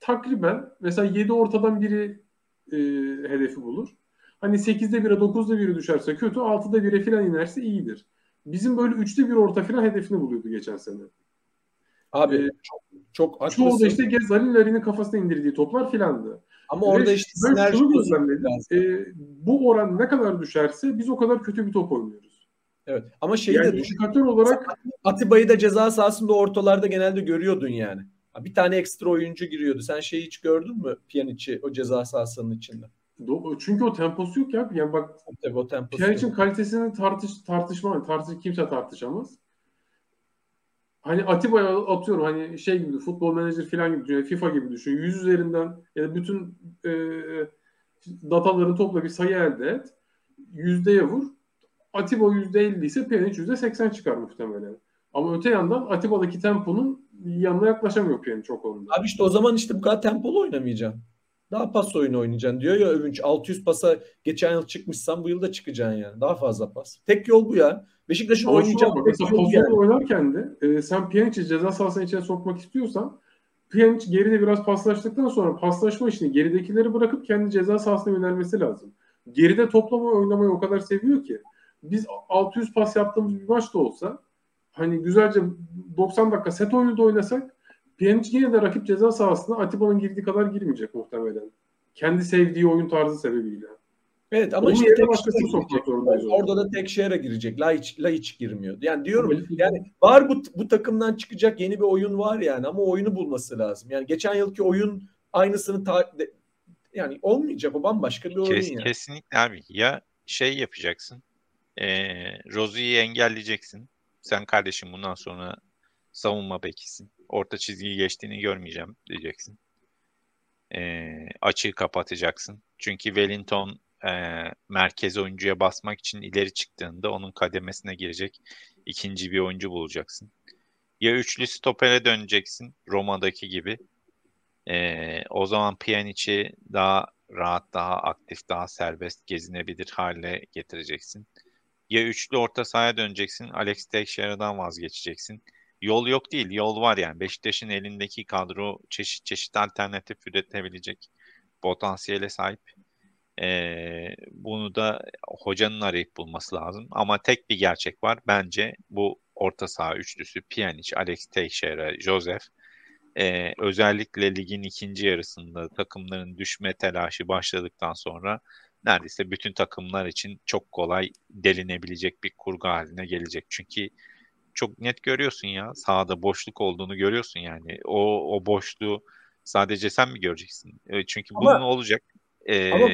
takriben mesela 7 ortadan biri e, hedefi bulur. Hani 8'de 1'e 9'da 1'e düşerse kötü 6'da 1'e falan inerse iyidir. Bizim böyle 3'te 1 orta falan hedefini buluyordu geçen sene. Abi ee, çok, çok haklısın. Çoğu da işte Gezal'in Larin'in kafasına indirdiği toplar filandı. Ama Ve orada işte şunu gözlemledim. E, bu oran ne kadar düşerse biz o kadar kötü bir top oynuyoruz. Evet. Ama şeyi yani de indikatör olarak Atiba'yı da ceza sahasında ortalarda genelde görüyordun yani. Bir tane ekstra oyuncu giriyordu. Sen şeyi hiç gördün mü Pjanic'i o ceza sahasının içinde? Çünkü o temposu yok ya. Yani bak Tabii o temposu Pjanic'in kalitesini tartış tartışma tartış kimse tartışamaz. Hani Atiba'ya atıyorum hani şey gibi futbol menajer falan gibi düşün. FIFA gibi düşün. Yüz üzerinden ya da bütün e, dataları topla bir sayı elde et. Yüzdeye vur. Atiba yüzde elli ise Pjanic yüzde seksen çıkar muhtemelen. Ama öte yandan Atiba'daki temponun yanına yaklaşamıyor Pjanic o konuda. Abi işte o zaman işte bu kadar tempolu oynamayacaksın. Daha pas oyunu oynayacaksın diyor ya Övünç. 600 pasa geçen yıl çıkmışsan bu yıl da çıkacaksın yani. Daha fazla pas. Tek yol bu ya. Beşiktaş'ın oynayacağı bak, mesela pozisyonu yani. oynarken de e, sen Pjanic'i ceza sahasının içine sokmak istiyorsan Pjanic geride biraz paslaştıktan sonra paslaşma işini geridekileri bırakıp kendi ceza sahasına yönelmesi lazım. Geride toplama oynamayı o kadar seviyor ki biz 600 pas yaptığımız bir maç da olsa hani güzelce 90 dakika set oyunu da oynasak Pjanic yine de rakip ceza sahasına Atiba'nın girdiği kadar girmeyecek muhtemelen. Kendi sevdiği oyun tarzı sebebiyle. Evet ama Onun işte tek başkasını sokmak zorundayız. Orada da tek şehre girecek. Laiç, Laiç girmiyor. Yani diyorum yani var bu, bu takımdan çıkacak yeni bir oyun var yani ama oyunu bulması lazım. Yani geçen yılki oyun aynısını ta, de, yani olmayacak o bambaşka bir oyun Kes, yani. Kesinlikle abi. Ya şey yapacaksın. E, Rozier'i engelleyeceksin. Sen kardeşim bundan sonra savunma bekisin. Orta çizgiyi geçtiğini görmeyeceğim diyeceksin. E, açığı kapatacaksın. Çünkü Wellington e, merkez oyuncuya basmak için ileri çıktığında onun kademesine girecek ikinci bir oyuncu bulacaksın. Ya üçlü stopere döneceksin Roma'daki gibi. E, o zaman Pjanic'i daha rahat, daha aktif, daha serbest gezinebilir hale getireceksin. Ya üçlü orta sahaya döneceksin. Alex Teixeira'dan vazgeçeceksin. Yol yok değil, yol var yani. Beşiktaş'ın elindeki kadro çeşit çeşit alternatif üretebilecek potansiyele sahip. Ee, bunu da hocanın arayıp bulması lazım. Ama tek bir gerçek var. Bence bu orta saha üçlüsü Pjanic, Alex Teixeira, Joseph ee, özellikle ligin ikinci yarısında takımların düşme telaşı başladıktan sonra neredeyse bütün takımlar için çok kolay delinebilecek bir kurgu haline gelecek. Çünkü çok net görüyorsun ya sahada boşluk olduğunu görüyorsun yani. O o boşluğu sadece sen mi göreceksin? E, çünkü ama, bunun olacak. Ee, ama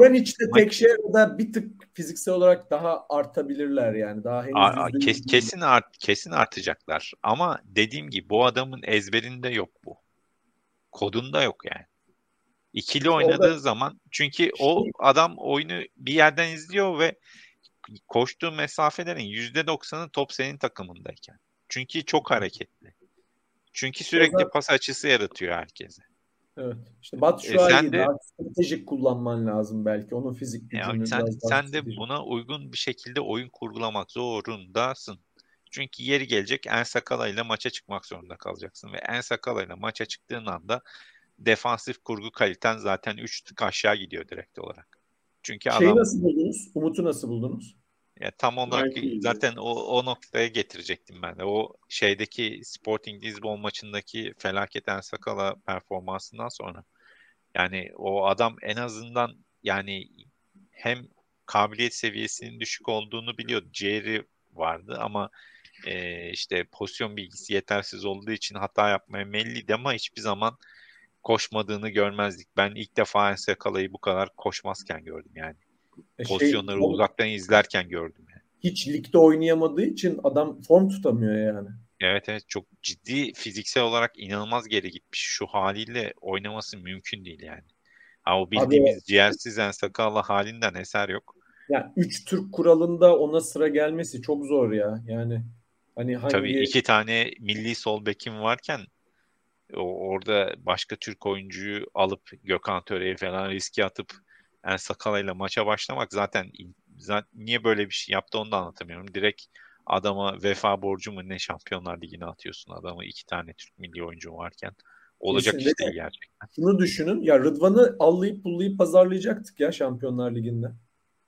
ben işte tek şey da bir tık fiziksel olarak daha artabilirler yani. Daha henüz a, kes, kesin art kesin artacaklar. Ama dediğim gibi bu adamın ezberinde yok bu. Kodunda yok yani. İkili oynadığı Orada, zaman çünkü o şey- adam oyunu bir yerden izliyor ve koştuğu mesafelerin %90'ı top senin takımındayken. Çünkü çok hareketli. Çünkü sürekli pas açısı yaratıyor herkese. Evet. İşte Batu şu e, sen de, daha stratejik kullanman lazım belki. Onun fizik gücünü yani sen, sen de buna uygun bir şekilde oyun kurgulamak zorundasın. Çünkü yeri gelecek En Sakala ile maça çıkmak zorunda kalacaksın. Ve En Sakala ile maça çıktığın anda defansif kurgu kaliten zaten 3 tık aşağı gidiyor direkt olarak. Çünkü Şeyi adam... nasıl buldunuz? Umut'u nasıl buldunuz? Ya tam olarak Belki zaten o, o noktaya getirecektim ben de. O şeydeki Sporting Lisbon maçındaki felaket En Sakala performansından sonra yani o adam en azından yani hem kabiliyet seviyesinin düşük olduğunu biliyor. Ciğeri vardı ama e, işte pozisyon bilgisi yetersiz olduğu için hata yapmaya melliydi ama hiçbir zaman koşmadığını görmezdik. Ben ilk defa Ensekala'yı bu kadar koşmazken gördüm yani. E şey, Pozisyonları şey, uzaktan izlerken gördüm yani. Hiç ligde oynayamadığı için adam form tutamıyor yani. Evet evet çok ciddi fiziksel olarak inanılmaz geri gitmiş. Şu haliyle oynaması mümkün değil yani. Ha, o bildiğimiz Abi, ciğersiz Ensakala halinden eser yok. Yani 3 Türk kuralında ona sıra gelmesi çok zor ya. Yani hani hangi... Tabii iki tane milli sol bekim varken orada başka Türk oyuncuyu alıp Gökhan Töre'ye falan riske atıp En Sakala ile maça başlamak zaten, zaten niye böyle bir şey yaptı onu da anlatamıyorum. Direkt adama vefa borcu mu ne Şampiyonlar Ligi'ne atıyorsun adamı iki tane Türk milli oyuncu varken. Olacak Kesinlikle. iş değil gerçekten. Şunu düşünün ya Rıdvan'ı allayıp pullayıp pazarlayacaktık ya Şampiyonlar Ligi'nde.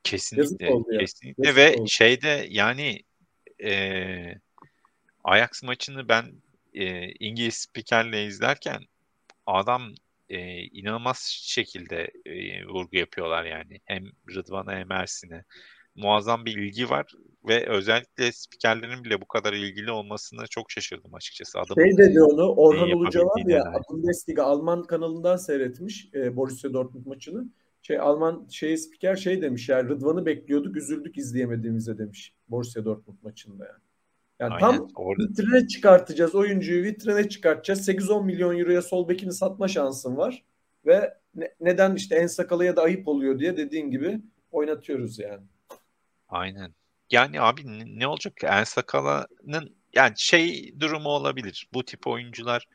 Kesinlikle. Kesinlikle Yazık ve oldu. şeyde yani e, Ajax maçını ben e, İngiliz spikerle izlerken adam e, inanılmaz şekilde e, vurgu yapıyorlar yani. Hem Rıdvan'a hem Ersin'e. muazzam bir ilgi var ve özellikle spikerlerin bile bu kadar ilgili olmasına çok şaşırdım açıkçası. Adamın şey dedi onu Orhan Uluca var ya Bundesliga Alman kanalından seyretmiş e, Borussia Dortmund maçını. Şey Alman şey spiker şey demiş ya Rıdvan'ı bekliyorduk üzüldük izleyemediğimizde demiş Borussia Dortmund maçında yani. Yani Aynen, tam orada. vitrine çıkartacağız oyuncuyu vitrine çıkartacağız 8-10 milyon euroya sol bekini satma şansın var ve ne, neden işte en sakalı ya da ayıp oluyor diye dediğin gibi oynatıyoruz yani. Aynen. Yani abi ne olacak? En Sakala'nın yani şey durumu olabilir. Bu tip oyuncular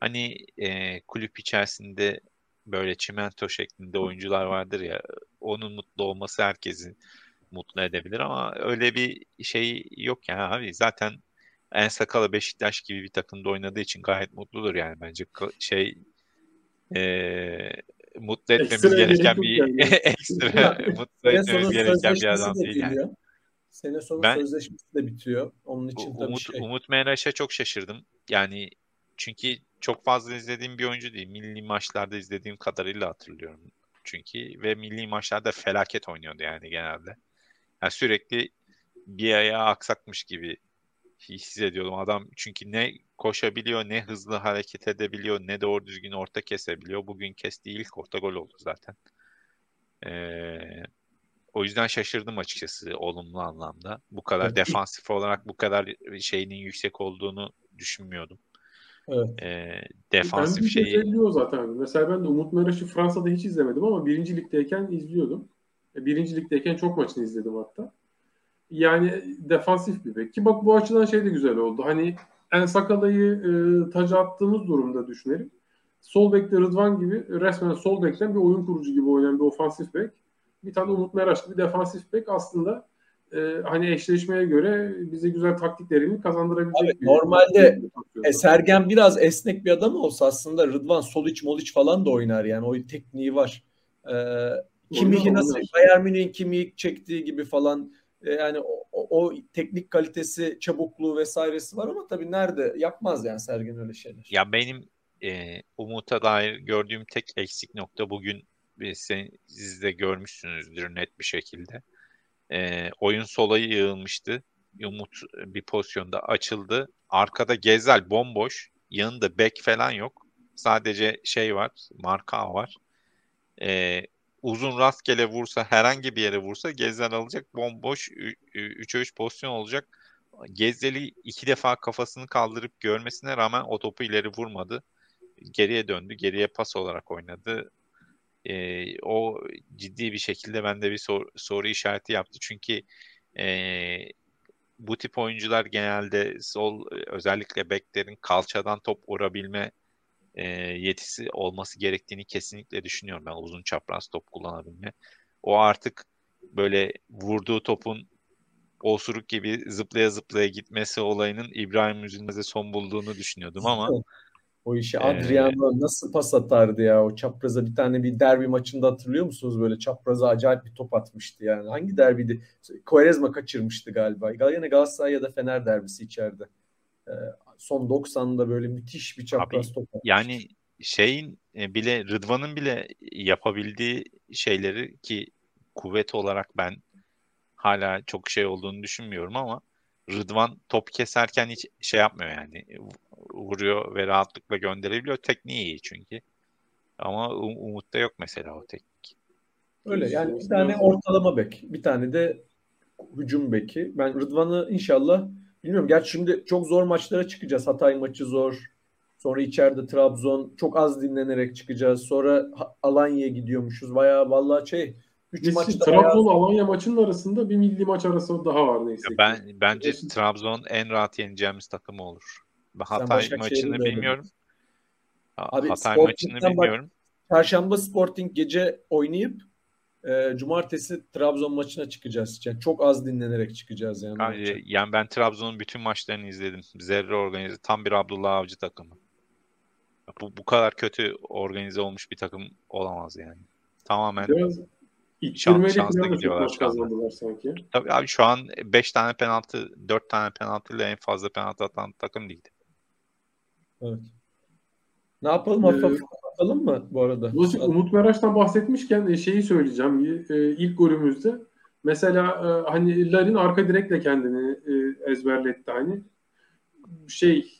hani e, kulüp içerisinde böyle çimento şeklinde oyuncular vardır ya onun mutlu olması herkesi mutlu edebilir ama öyle bir şey yok yani abi zaten en sakala Beşiktaş gibi bir takımda oynadığı için gayet mutludur yani bence şey e, mutlu etmemiz ekstra gereken bir yani. <laughs> ekstra mutlu etmemiz gereken bir adam değil yani. Sene sonu ben, sözleşmesi de bitiyor. Onun için Umut, şey. Umut Meraş'a çok şaşırdım. Yani çünkü çok fazla izlediğim bir oyuncu değil. Milli maçlarda izlediğim kadarıyla hatırlıyorum. Çünkü ve milli maçlarda felaket oynuyordu yani genelde. Yani sürekli bir ayağı aksakmış gibi hissediyordum. Adam çünkü ne koşabiliyor, ne hızlı hareket edebiliyor, ne doğru düzgün orta kesebiliyor. Bugün kestiği ilk orta gol oldu zaten. Ee, o yüzden şaşırdım açıkçası olumlu anlamda. Bu kadar evet. defansif olarak bu kadar şeyinin yüksek olduğunu düşünmüyordum. Evet. E, defansif ben şeyi... zaten. Mesela ben de Umut Meraş'ı Fransa'da hiç izlemedim ama birinci ligdeyken izliyordum. E, birinci ligdeyken çok maçını izledim hatta. Yani defansif bir bek. Ki bak bu açıdan şey de güzel oldu. Hani En Sakala'yı e, taca attığımız durumda düşünelim. Sol bekte Rıdvan gibi resmen sol bekten bir oyun kurucu gibi oynayan bir ofansif bek. Bir tane Umut Meraş bir defansif bek aslında e, hani eşleşmeye göre bize güzel taktiklerini kazandırabilecek. Abi, normalde e, Sergen biraz esnek bir adam olsa aslında Rıdvan sol iç mol iç falan da oynar yani o tekniği var. E, Kimihi nasıl Bayern Münih'in Kimihi çektiği gibi falan e, yani o, o, o teknik kalitesi, çabukluğu vesairesi var ama tabii nerede yapmaz yani Sergen öyle şeyler. Ya benim e, Umut'a dair gördüğüm tek eksik nokta bugün siz de görmüşsünüzdür net bir şekilde e, oyun solayı yığılmıştı. Umut bir pozisyonda açıldı. Arkada Gezel bomboş. Yanında bek falan yok. Sadece şey var. Marka var. E, uzun rastgele vursa herhangi bir yere vursa Gezel alacak. Bomboş 3'e 3 pozisyon olacak. Gezel'i iki defa kafasını kaldırıp görmesine rağmen o topu ileri vurmadı. Geriye döndü. Geriye pas olarak oynadı e, o ciddi bir şekilde bende bir sor, soru işareti yaptı. Çünkü e, bu tip oyuncular genelde sol özellikle beklerin kalçadan top vurabilme e, yetisi olması gerektiğini kesinlikle düşünüyorum. Ben uzun çapraz top kullanabilme. O artık böyle vurduğu topun osuruk gibi zıplaya zıplaya gitmesi olayının İbrahim Üzülmez'e son bulduğunu düşünüyordum ama <laughs> o işi Adriano ee, nasıl pas atardı ya o çapraza bir tane bir derbi maçında hatırlıyor musunuz böyle çapraza acayip bir top atmıştı yani. Hangi derbiydi? Quaresma kaçırmıştı galiba. Yine Galatasaray ya da Fener derbisi içeride. Ee, son 90'da böyle müthiş bir çapraz top. Yani şeyin e, bile Rıdvan'ın bile yapabildiği şeyleri ki kuvvet olarak ben hala çok şey olduğunu düşünmüyorum ama Rıdvan top keserken hiç şey yapmıyor yani vuruyor ve rahatlıkla gönderebiliyor. Tekniği iyi çünkü. Ama um- Umut'ta yok mesela o teknik. Öyle yani bir tane ortalama bek, bir tane de hücum beki. Ben Rıdvan'ı inşallah bilmiyorum. Gerçi şimdi çok zor maçlara çıkacağız. Hatay maçı zor. Sonra içeride Trabzon çok az dinlenerek çıkacağız. Sonra Alanya'ya gidiyormuşuz. Bayağı vallahi şey 3 maçta Trabzon bayağı... Alanya maçının arasında bir milli maç arası daha var neyse. Ben bence Trabzon en rahat yeneceğimiz takımı olur. Hatay maçını bilmiyorum. Abi, Hatay maçını bilmiyorum. Çarşamba Sporting gece oynayıp e, cumartesi Trabzon maçına çıkacağız. Yani çok az dinlenerek çıkacağız yani. Yani, yani ben Trabzon'un bütün maçlarını izledim. Zerre organize. Tam bir Abdullah Avcı takımı. Bu, bu kadar kötü organize olmuş bir takım olamaz yani. Tamamen Biraz şans, şansla gidiyorlar şu anda. Sanki. Tabii abi şu an 5 tane penaltı, 4 tane penaltı ile en fazla penaltı atan takım değildi. Evet. Ne yapalım? Hafif hafif ee, mı bu arada? Umut Meraş'tan bahsetmişken e, şeyi söyleyeceğim. E, ilk golümüzde Mesela e, hani Larin arka direkle kendini ezberletti hani şey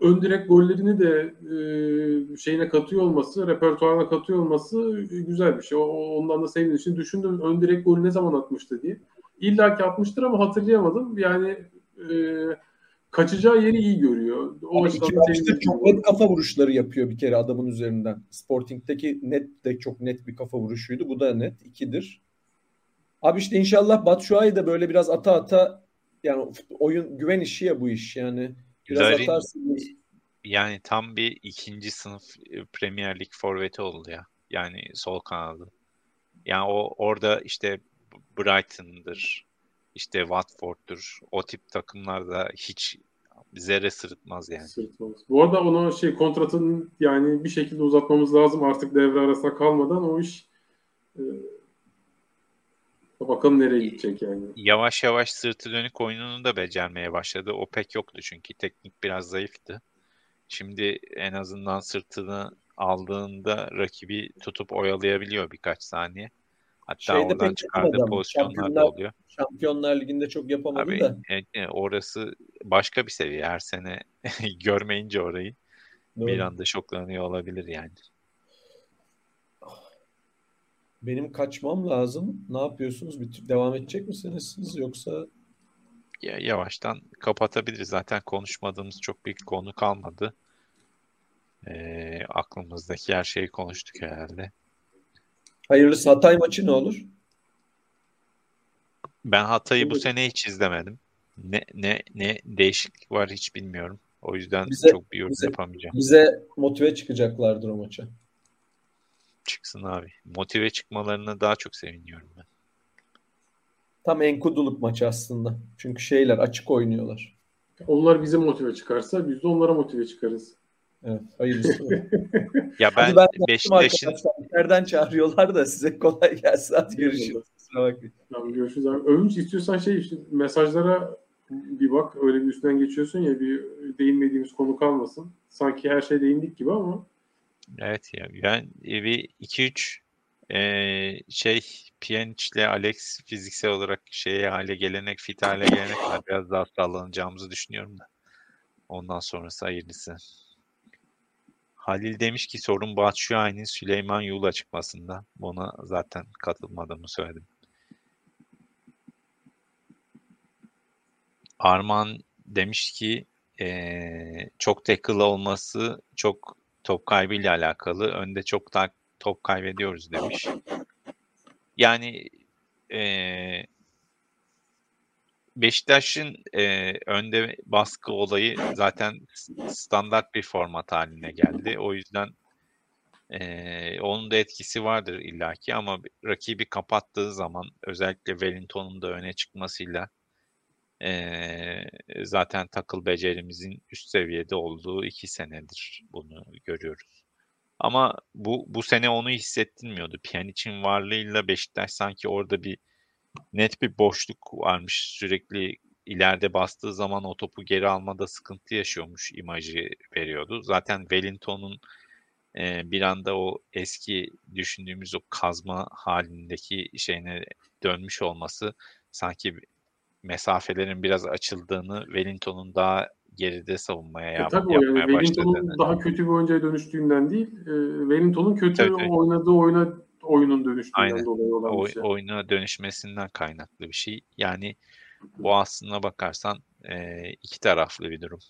ön direkt gollerini de e, şeyine katıyor olması, repertuarına katıyor olması güzel bir şey. O, ondan da sevdiğim için düşündüm ön direkt golü ne zaman atmıştı diye. İlla ki atmıştır ama hatırlayamadım. Yani e, kaçacağı yeri iyi görüyor. O Abi iki maçtır çok net kafa vuruşları yapıyor bir kere adamın üzerinden. Sporting'deki net de çok net bir kafa vuruşuydu. Bu da net. ikidir. Abi işte inşallah Batshuayi da böyle biraz ata ata yani oyun güven işi ya bu iş yani. Biraz Larin, atarsınız. Yani tam bir ikinci sınıf e, Premier Lig forveti oldu ya. Yani sol kanadı. Yani o orada işte Brighton'dır, işte Watford'dur. O tip takımlarda hiç zerre sırıtmaz yani. Sırıtmaz. Bu arada ona şey kontratın yani bir şekilde uzatmamız lazım artık devre arasında kalmadan o iş e, bakalım nereye gidecek yani. Yavaş yavaş sırtı dönük oyununu da becermeye başladı. O pek yoktu çünkü teknik biraz zayıftı. Şimdi en azından sırtını aldığında rakibi tutup oyalayabiliyor birkaç saniye. Hatta Şeyde oradan çıkardığı pozisyonlar da oluyor. Şampiyonlar Ligi'nde çok yapamadı Abi, da. E, orası başka bir seviye. Her sene <laughs> görmeyince orayı Doğru. bir anda şoklanıyor olabilir yani. Benim kaçmam lazım. Ne yapıyorsunuz? Bir devam edecek misiniz siz yoksa ya yavaştan kapatabiliriz. Zaten konuşmadığımız çok bir konu kalmadı. Ee, aklımızdaki her şeyi konuştuk herhalde. Hayırlısı Hatay maçı ne olur? Ben Hatay'ı bu sene hiç izlemedim. Ne ne ne değişiklik var hiç bilmiyorum. O yüzden bize, çok bir yorum bize, yapamayacağım. Bize motive çıkacaklardır o maça. Çıksın abi. Motive çıkmalarını daha çok seviniyorum ben. Tam enkuduluk maçı aslında. Çünkü şeyler açık oynuyorlar. Onlar bize motive çıkarsa biz de onlara motive çıkarız. Evet, hayırlısı. ya ben, ben Beşiktaş'ın... Nereden çağırıyorlar da size kolay gelsin. Hadi görüşürüz. Tamam, görüşürüz abi. Övünç istiyorsan şey işte mesajlara bir bak. Öyle bir üstünden geçiyorsun ya bir değinmediğimiz konu kalmasın. Sanki her şey değindik gibi ama. Evet ya ben bir 2-3 ee, şey Pjanic Alex fiziksel olarak şeye hale gelenek, fit hale gelenek biraz daha sağlanacağımızı düşünüyorum da. Ondan sonrası hayırlısı. Halil demiş ki sorun Batshuayi'nin Süleyman Yula çıkmasında. Buna zaten katılmadığımı söyledim. Arman demiş ki ee, çok tackle olması çok top kaybıyla alakalı. Önde çok daha top kaybediyoruz demiş. Yani e, Beşiktaş'ın e, önde baskı olayı zaten standart bir format haline geldi. O yüzden e, onun da etkisi vardır illaki ama rakibi kapattığı zaman özellikle Wellington'un da öne çıkmasıyla e, zaten takıl becerimizin üst seviyede olduğu iki senedir bunu görüyoruz. Ama bu bu sene onu hissettirmiyordu. Pjanic'in varlığıyla Beşiktaş sanki orada bir net bir boşluk varmış. Sürekli ileride bastığı zaman o topu geri almada sıkıntı yaşıyormuş imajı veriyordu. Zaten Wellington'un e, bir anda o eski düşündüğümüz o kazma halindeki şeyine dönmüş olması sanki mesafelerin biraz açıldığını Wellington'un daha geride savunmaya e, tabii yapmaya yani, Wellington'un daha kötü bir oyuncuya dönüştüğünden değil, e, Wellington'un kötü tabii. oynadığı oyuna oyunun dönüştüğünden Aynen. dolayı olan bir şey. Oyuna dönüşmesinden kaynaklı bir şey. Yani bu aslına bakarsan e, iki taraflı bir durum.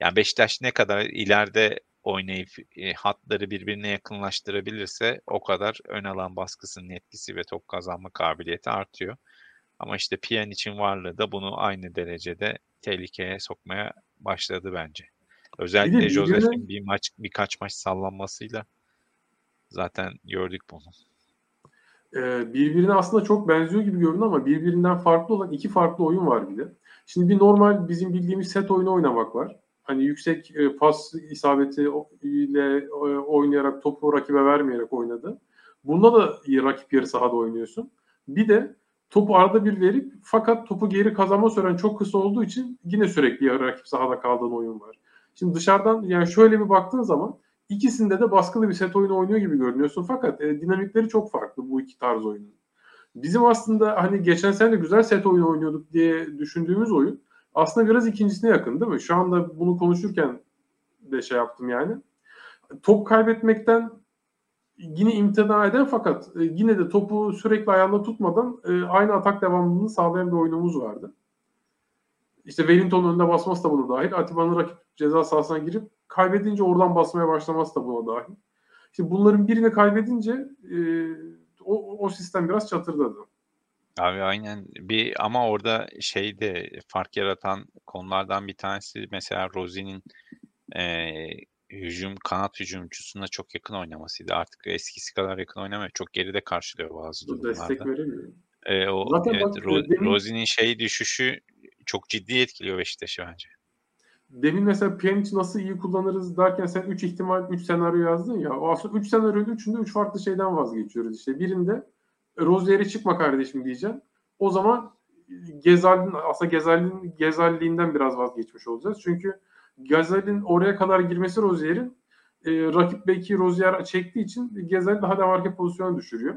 Yani Beşiktaş ne kadar ileride oynayıp e, hatları birbirine yakınlaştırabilirse o kadar ön alan baskısının etkisi ve top kazanma kabiliyeti artıyor. Ama işte Piyan için varlığı da bunu aynı derecede tehlikeye sokmaya başladı bence. Özellikle bir Josef'in bir maç birkaç maç sallanmasıyla zaten gördük bunu. Ee, birbirine aslında çok benziyor gibi görünüyor ama birbirinden farklı olan iki farklı oyun var bir de. Şimdi bir normal bizim bildiğimiz set oyunu oynamak var. Hani yüksek e, pas isabeti ile e, oynayarak topu rakibe vermeyerek oynadı. Bunda da rakip yarı sahada oynuyorsun. Bir de topu arada bir verip fakat topu geri kazanma süren çok kısa olduğu için yine sürekli rakip sahada kaldığın oyun var. Şimdi dışarıdan yani şöyle bir baktığın zaman ikisinde de baskılı bir set oyunu oynuyor gibi görünüyorsun fakat e, dinamikleri çok farklı bu iki tarz oyunun. Bizim aslında hani geçen sene güzel set oyunu oynuyorduk diye düşündüğümüz oyun aslında biraz ikincisine yakın değil mi? Şu anda bunu konuşurken de şey yaptım yani. Top kaybetmekten yine imtina eden fakat e, yine de topu sürekli ayağında tutmadan e, aynı atak devamlılığını sağlayan bir oyunumuz vardı. İşte Wellington'un önünde basması da buna dahil. Atiba'nın rakip ceza sahasına girip kaybedince oradan basmaya başlaması da buna dahil. İşte bunların birini kaybedince e, o, o sistem biraz çatırdadı. Abi aynen bir ama orada şey de fark yaratan konulardan bir tanesi mesela Rosie'nin e, hücum kanat hücumcusuna çok yakın oynamasıydı. Artık eskisi kadar yakın oynamıyor. Çok geride karşılıyor bazı Dur, durumlarda. Destek veremiyor. E, o Zaten evet, bak, Ro- demin- Rosie'nin şey düşüşü çok ciddi etkiliyor Beşiktaş'ı bence. Demin mesela Pjanic nasıl iyi kullanırız derken sen 3 ihtimal 3 senaryo yazdın ya. O aslında 3 senaryonun 3'ünde 3 farklı şeyden vazgeçiyoruz işte. Birinde Rozier'e çıkma kardeşim diyeceğim. O zaman Gezal'in aslında Gezal'in Gezalliğinden biraz vazgeçmiş olacağız. Çünkü Gezal'in oraya kadar girmesi Rozier'in e, rakip belki Rozier çektiği için Gezal daha da hareket pozisyonu düşürüyor.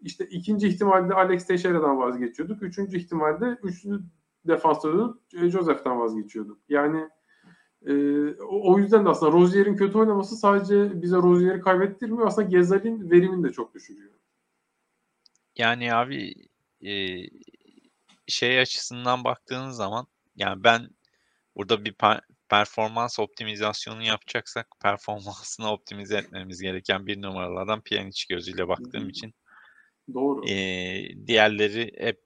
İşte ikinci ihtimalde Alex Teixeira'dan vazgeçiyorduk. Üçüncü ihtimalde üçlü defansta dönüp e, Joseph'ten vazgeçiyorduk. Yani e, o yüzden de aslında Rozier'in kötü oynaması sadece bize Rozier'i kaybettirmiyor. Aslında Gezal'in verimini de çok düşürüyor. Yani abi e, şey açısından baktığınız zaman yani ben burada bir per- performans optimizasyonu yapacaksak performansını optimize etmemiz gereken bir numaralardan Pjanic gözüyle baktığım için Doğru. e, diğerleri hep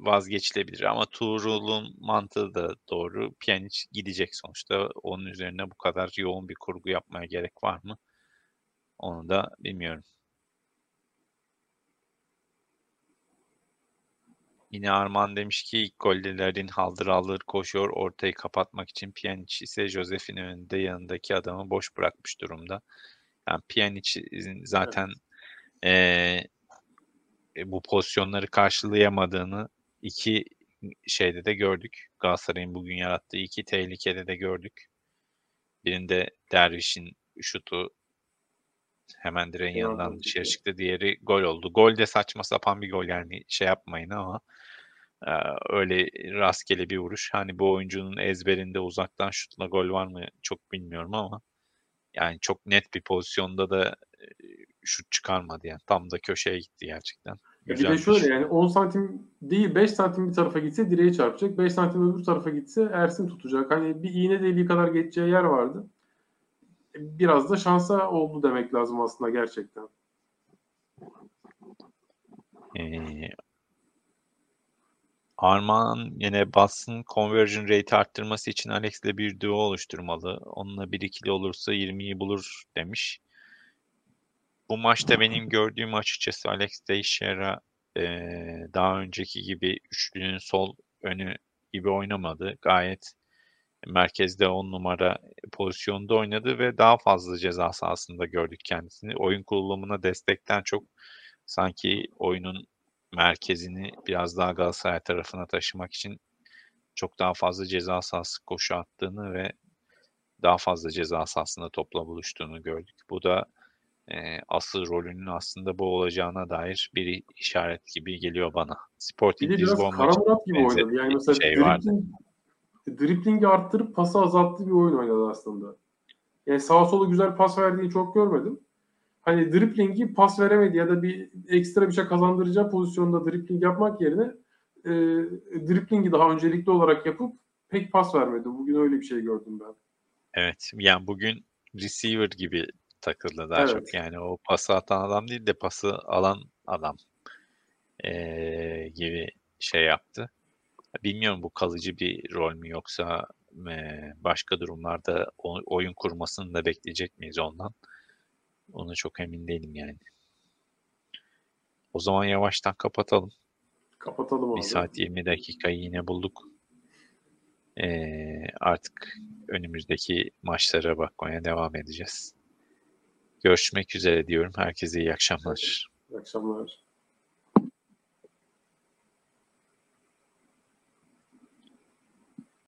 vazgeçilebilir ama Tuğrul'un mantığı da doğru. Pjanic gidecek sonuçta. Onun üzerine bu kadar yoğun bir kurgu yapmaya gerek var mı? Onu da bilmiyorum. Yine Arman demiş ki ilk gollerin haldır haldır koşuyor ortayı kapatmak için. Pjanic ise Josef'in önünde yanındaki adamı boş bırakmış durumda. Yani Pjanic'in zaten eee, e, bu pozisyonları karşılayamadığını iki şeyde de gördük. Galatasaray'ın bugün yarattığı iki tehlikede de gördük. Birinde Derviş'in şutu hemen direğin Hemen yanından dışarı çıktı. çıktı. Diğeri gol oldu. Gol de saçma sapan bir gol yani şey yapmayın ama e, öyle rastgele bir vuruş. Hani bu oyuncunun ezberinde uzaktan şutla gol var mı çok bilmiyorum ama yani çok net bir pozisyonda da e, şut çıkarmadı yani. Tam da köşeye gitti gerçekten. Ya bir Güzel de şöyle yani 10 santim değil 5 santim bir tarafa gitse direğe çarpacak. 5 santim öbür tarafa gitse Ersin tutacak. Hani bir iğne deliği kadar geçeceği yer vardı. Biraz da şansa oldu demek lazım aslında gerçekten. Ee, Armağan yine Bass'ın conversion rate arttırması için Alex'le bir duo oluşturmalı. Onunla bir ikili olursa 20'yi bulur demiş. Bu maçta benim gördüğüm açıkçası Alex Teixeira eee, daha önceki gibi üçlünün sol önü gibi oynamadı. Gayet merkezde 10 numara pozisyonda oynadı ve daha fazla ceza sahasında gördük kendisini. Oyun kurulumuna destekten çok sanki oyunun merkezini biraz daha Galatasaray tarafına taşımak için çok daha fazla ceza sahası koşu attığını ve daha fazla ceza sahasında topla buluştuğunu gördük. Bu da e, asıl rolünün aslında bu olacağına dair bir işaret gibi geliyor bana. Bir Sporting de biraz Lisbon Kara maçı Murat gibi oynadı. Yani bir mesela şey vardı. dribling, driblingi arttırıp pası azalttığı bir oyun oynadı aslında. Yani sağa sola güzel pas verdiğini çok görmedim. Hani driblingi pas veremedi ya da bir ekstra bir şey kazandıracağı pozisyonda dribling yapmak yerine e, driblingi daha öncelikli olarak yapıp pek pas vermedi. Bugün öyle bir şey gördüm ben. Evet. Yani bugün receiver gibi takıldı daha Evet. çok. Yani o pası atan adam değil de pası alan adam e, gibi şey yaptı. Bilmiyorum bu kalıcı bir rol mü yoksa e, başka durumlarda oyun kurmasını da bekleyecek miyiz ondan? Ona çok emin değilim yani. O zaman yavaştan kapatalım. Kapatalım abi. 1 saat 20 dakikayı yine bulduk. Ee, artık önümüzdeki maçlara bakmaya devam edeceğiz. Görüşmek üzere diyorum. Herkese iyi akşamlar. İyi akşamlar.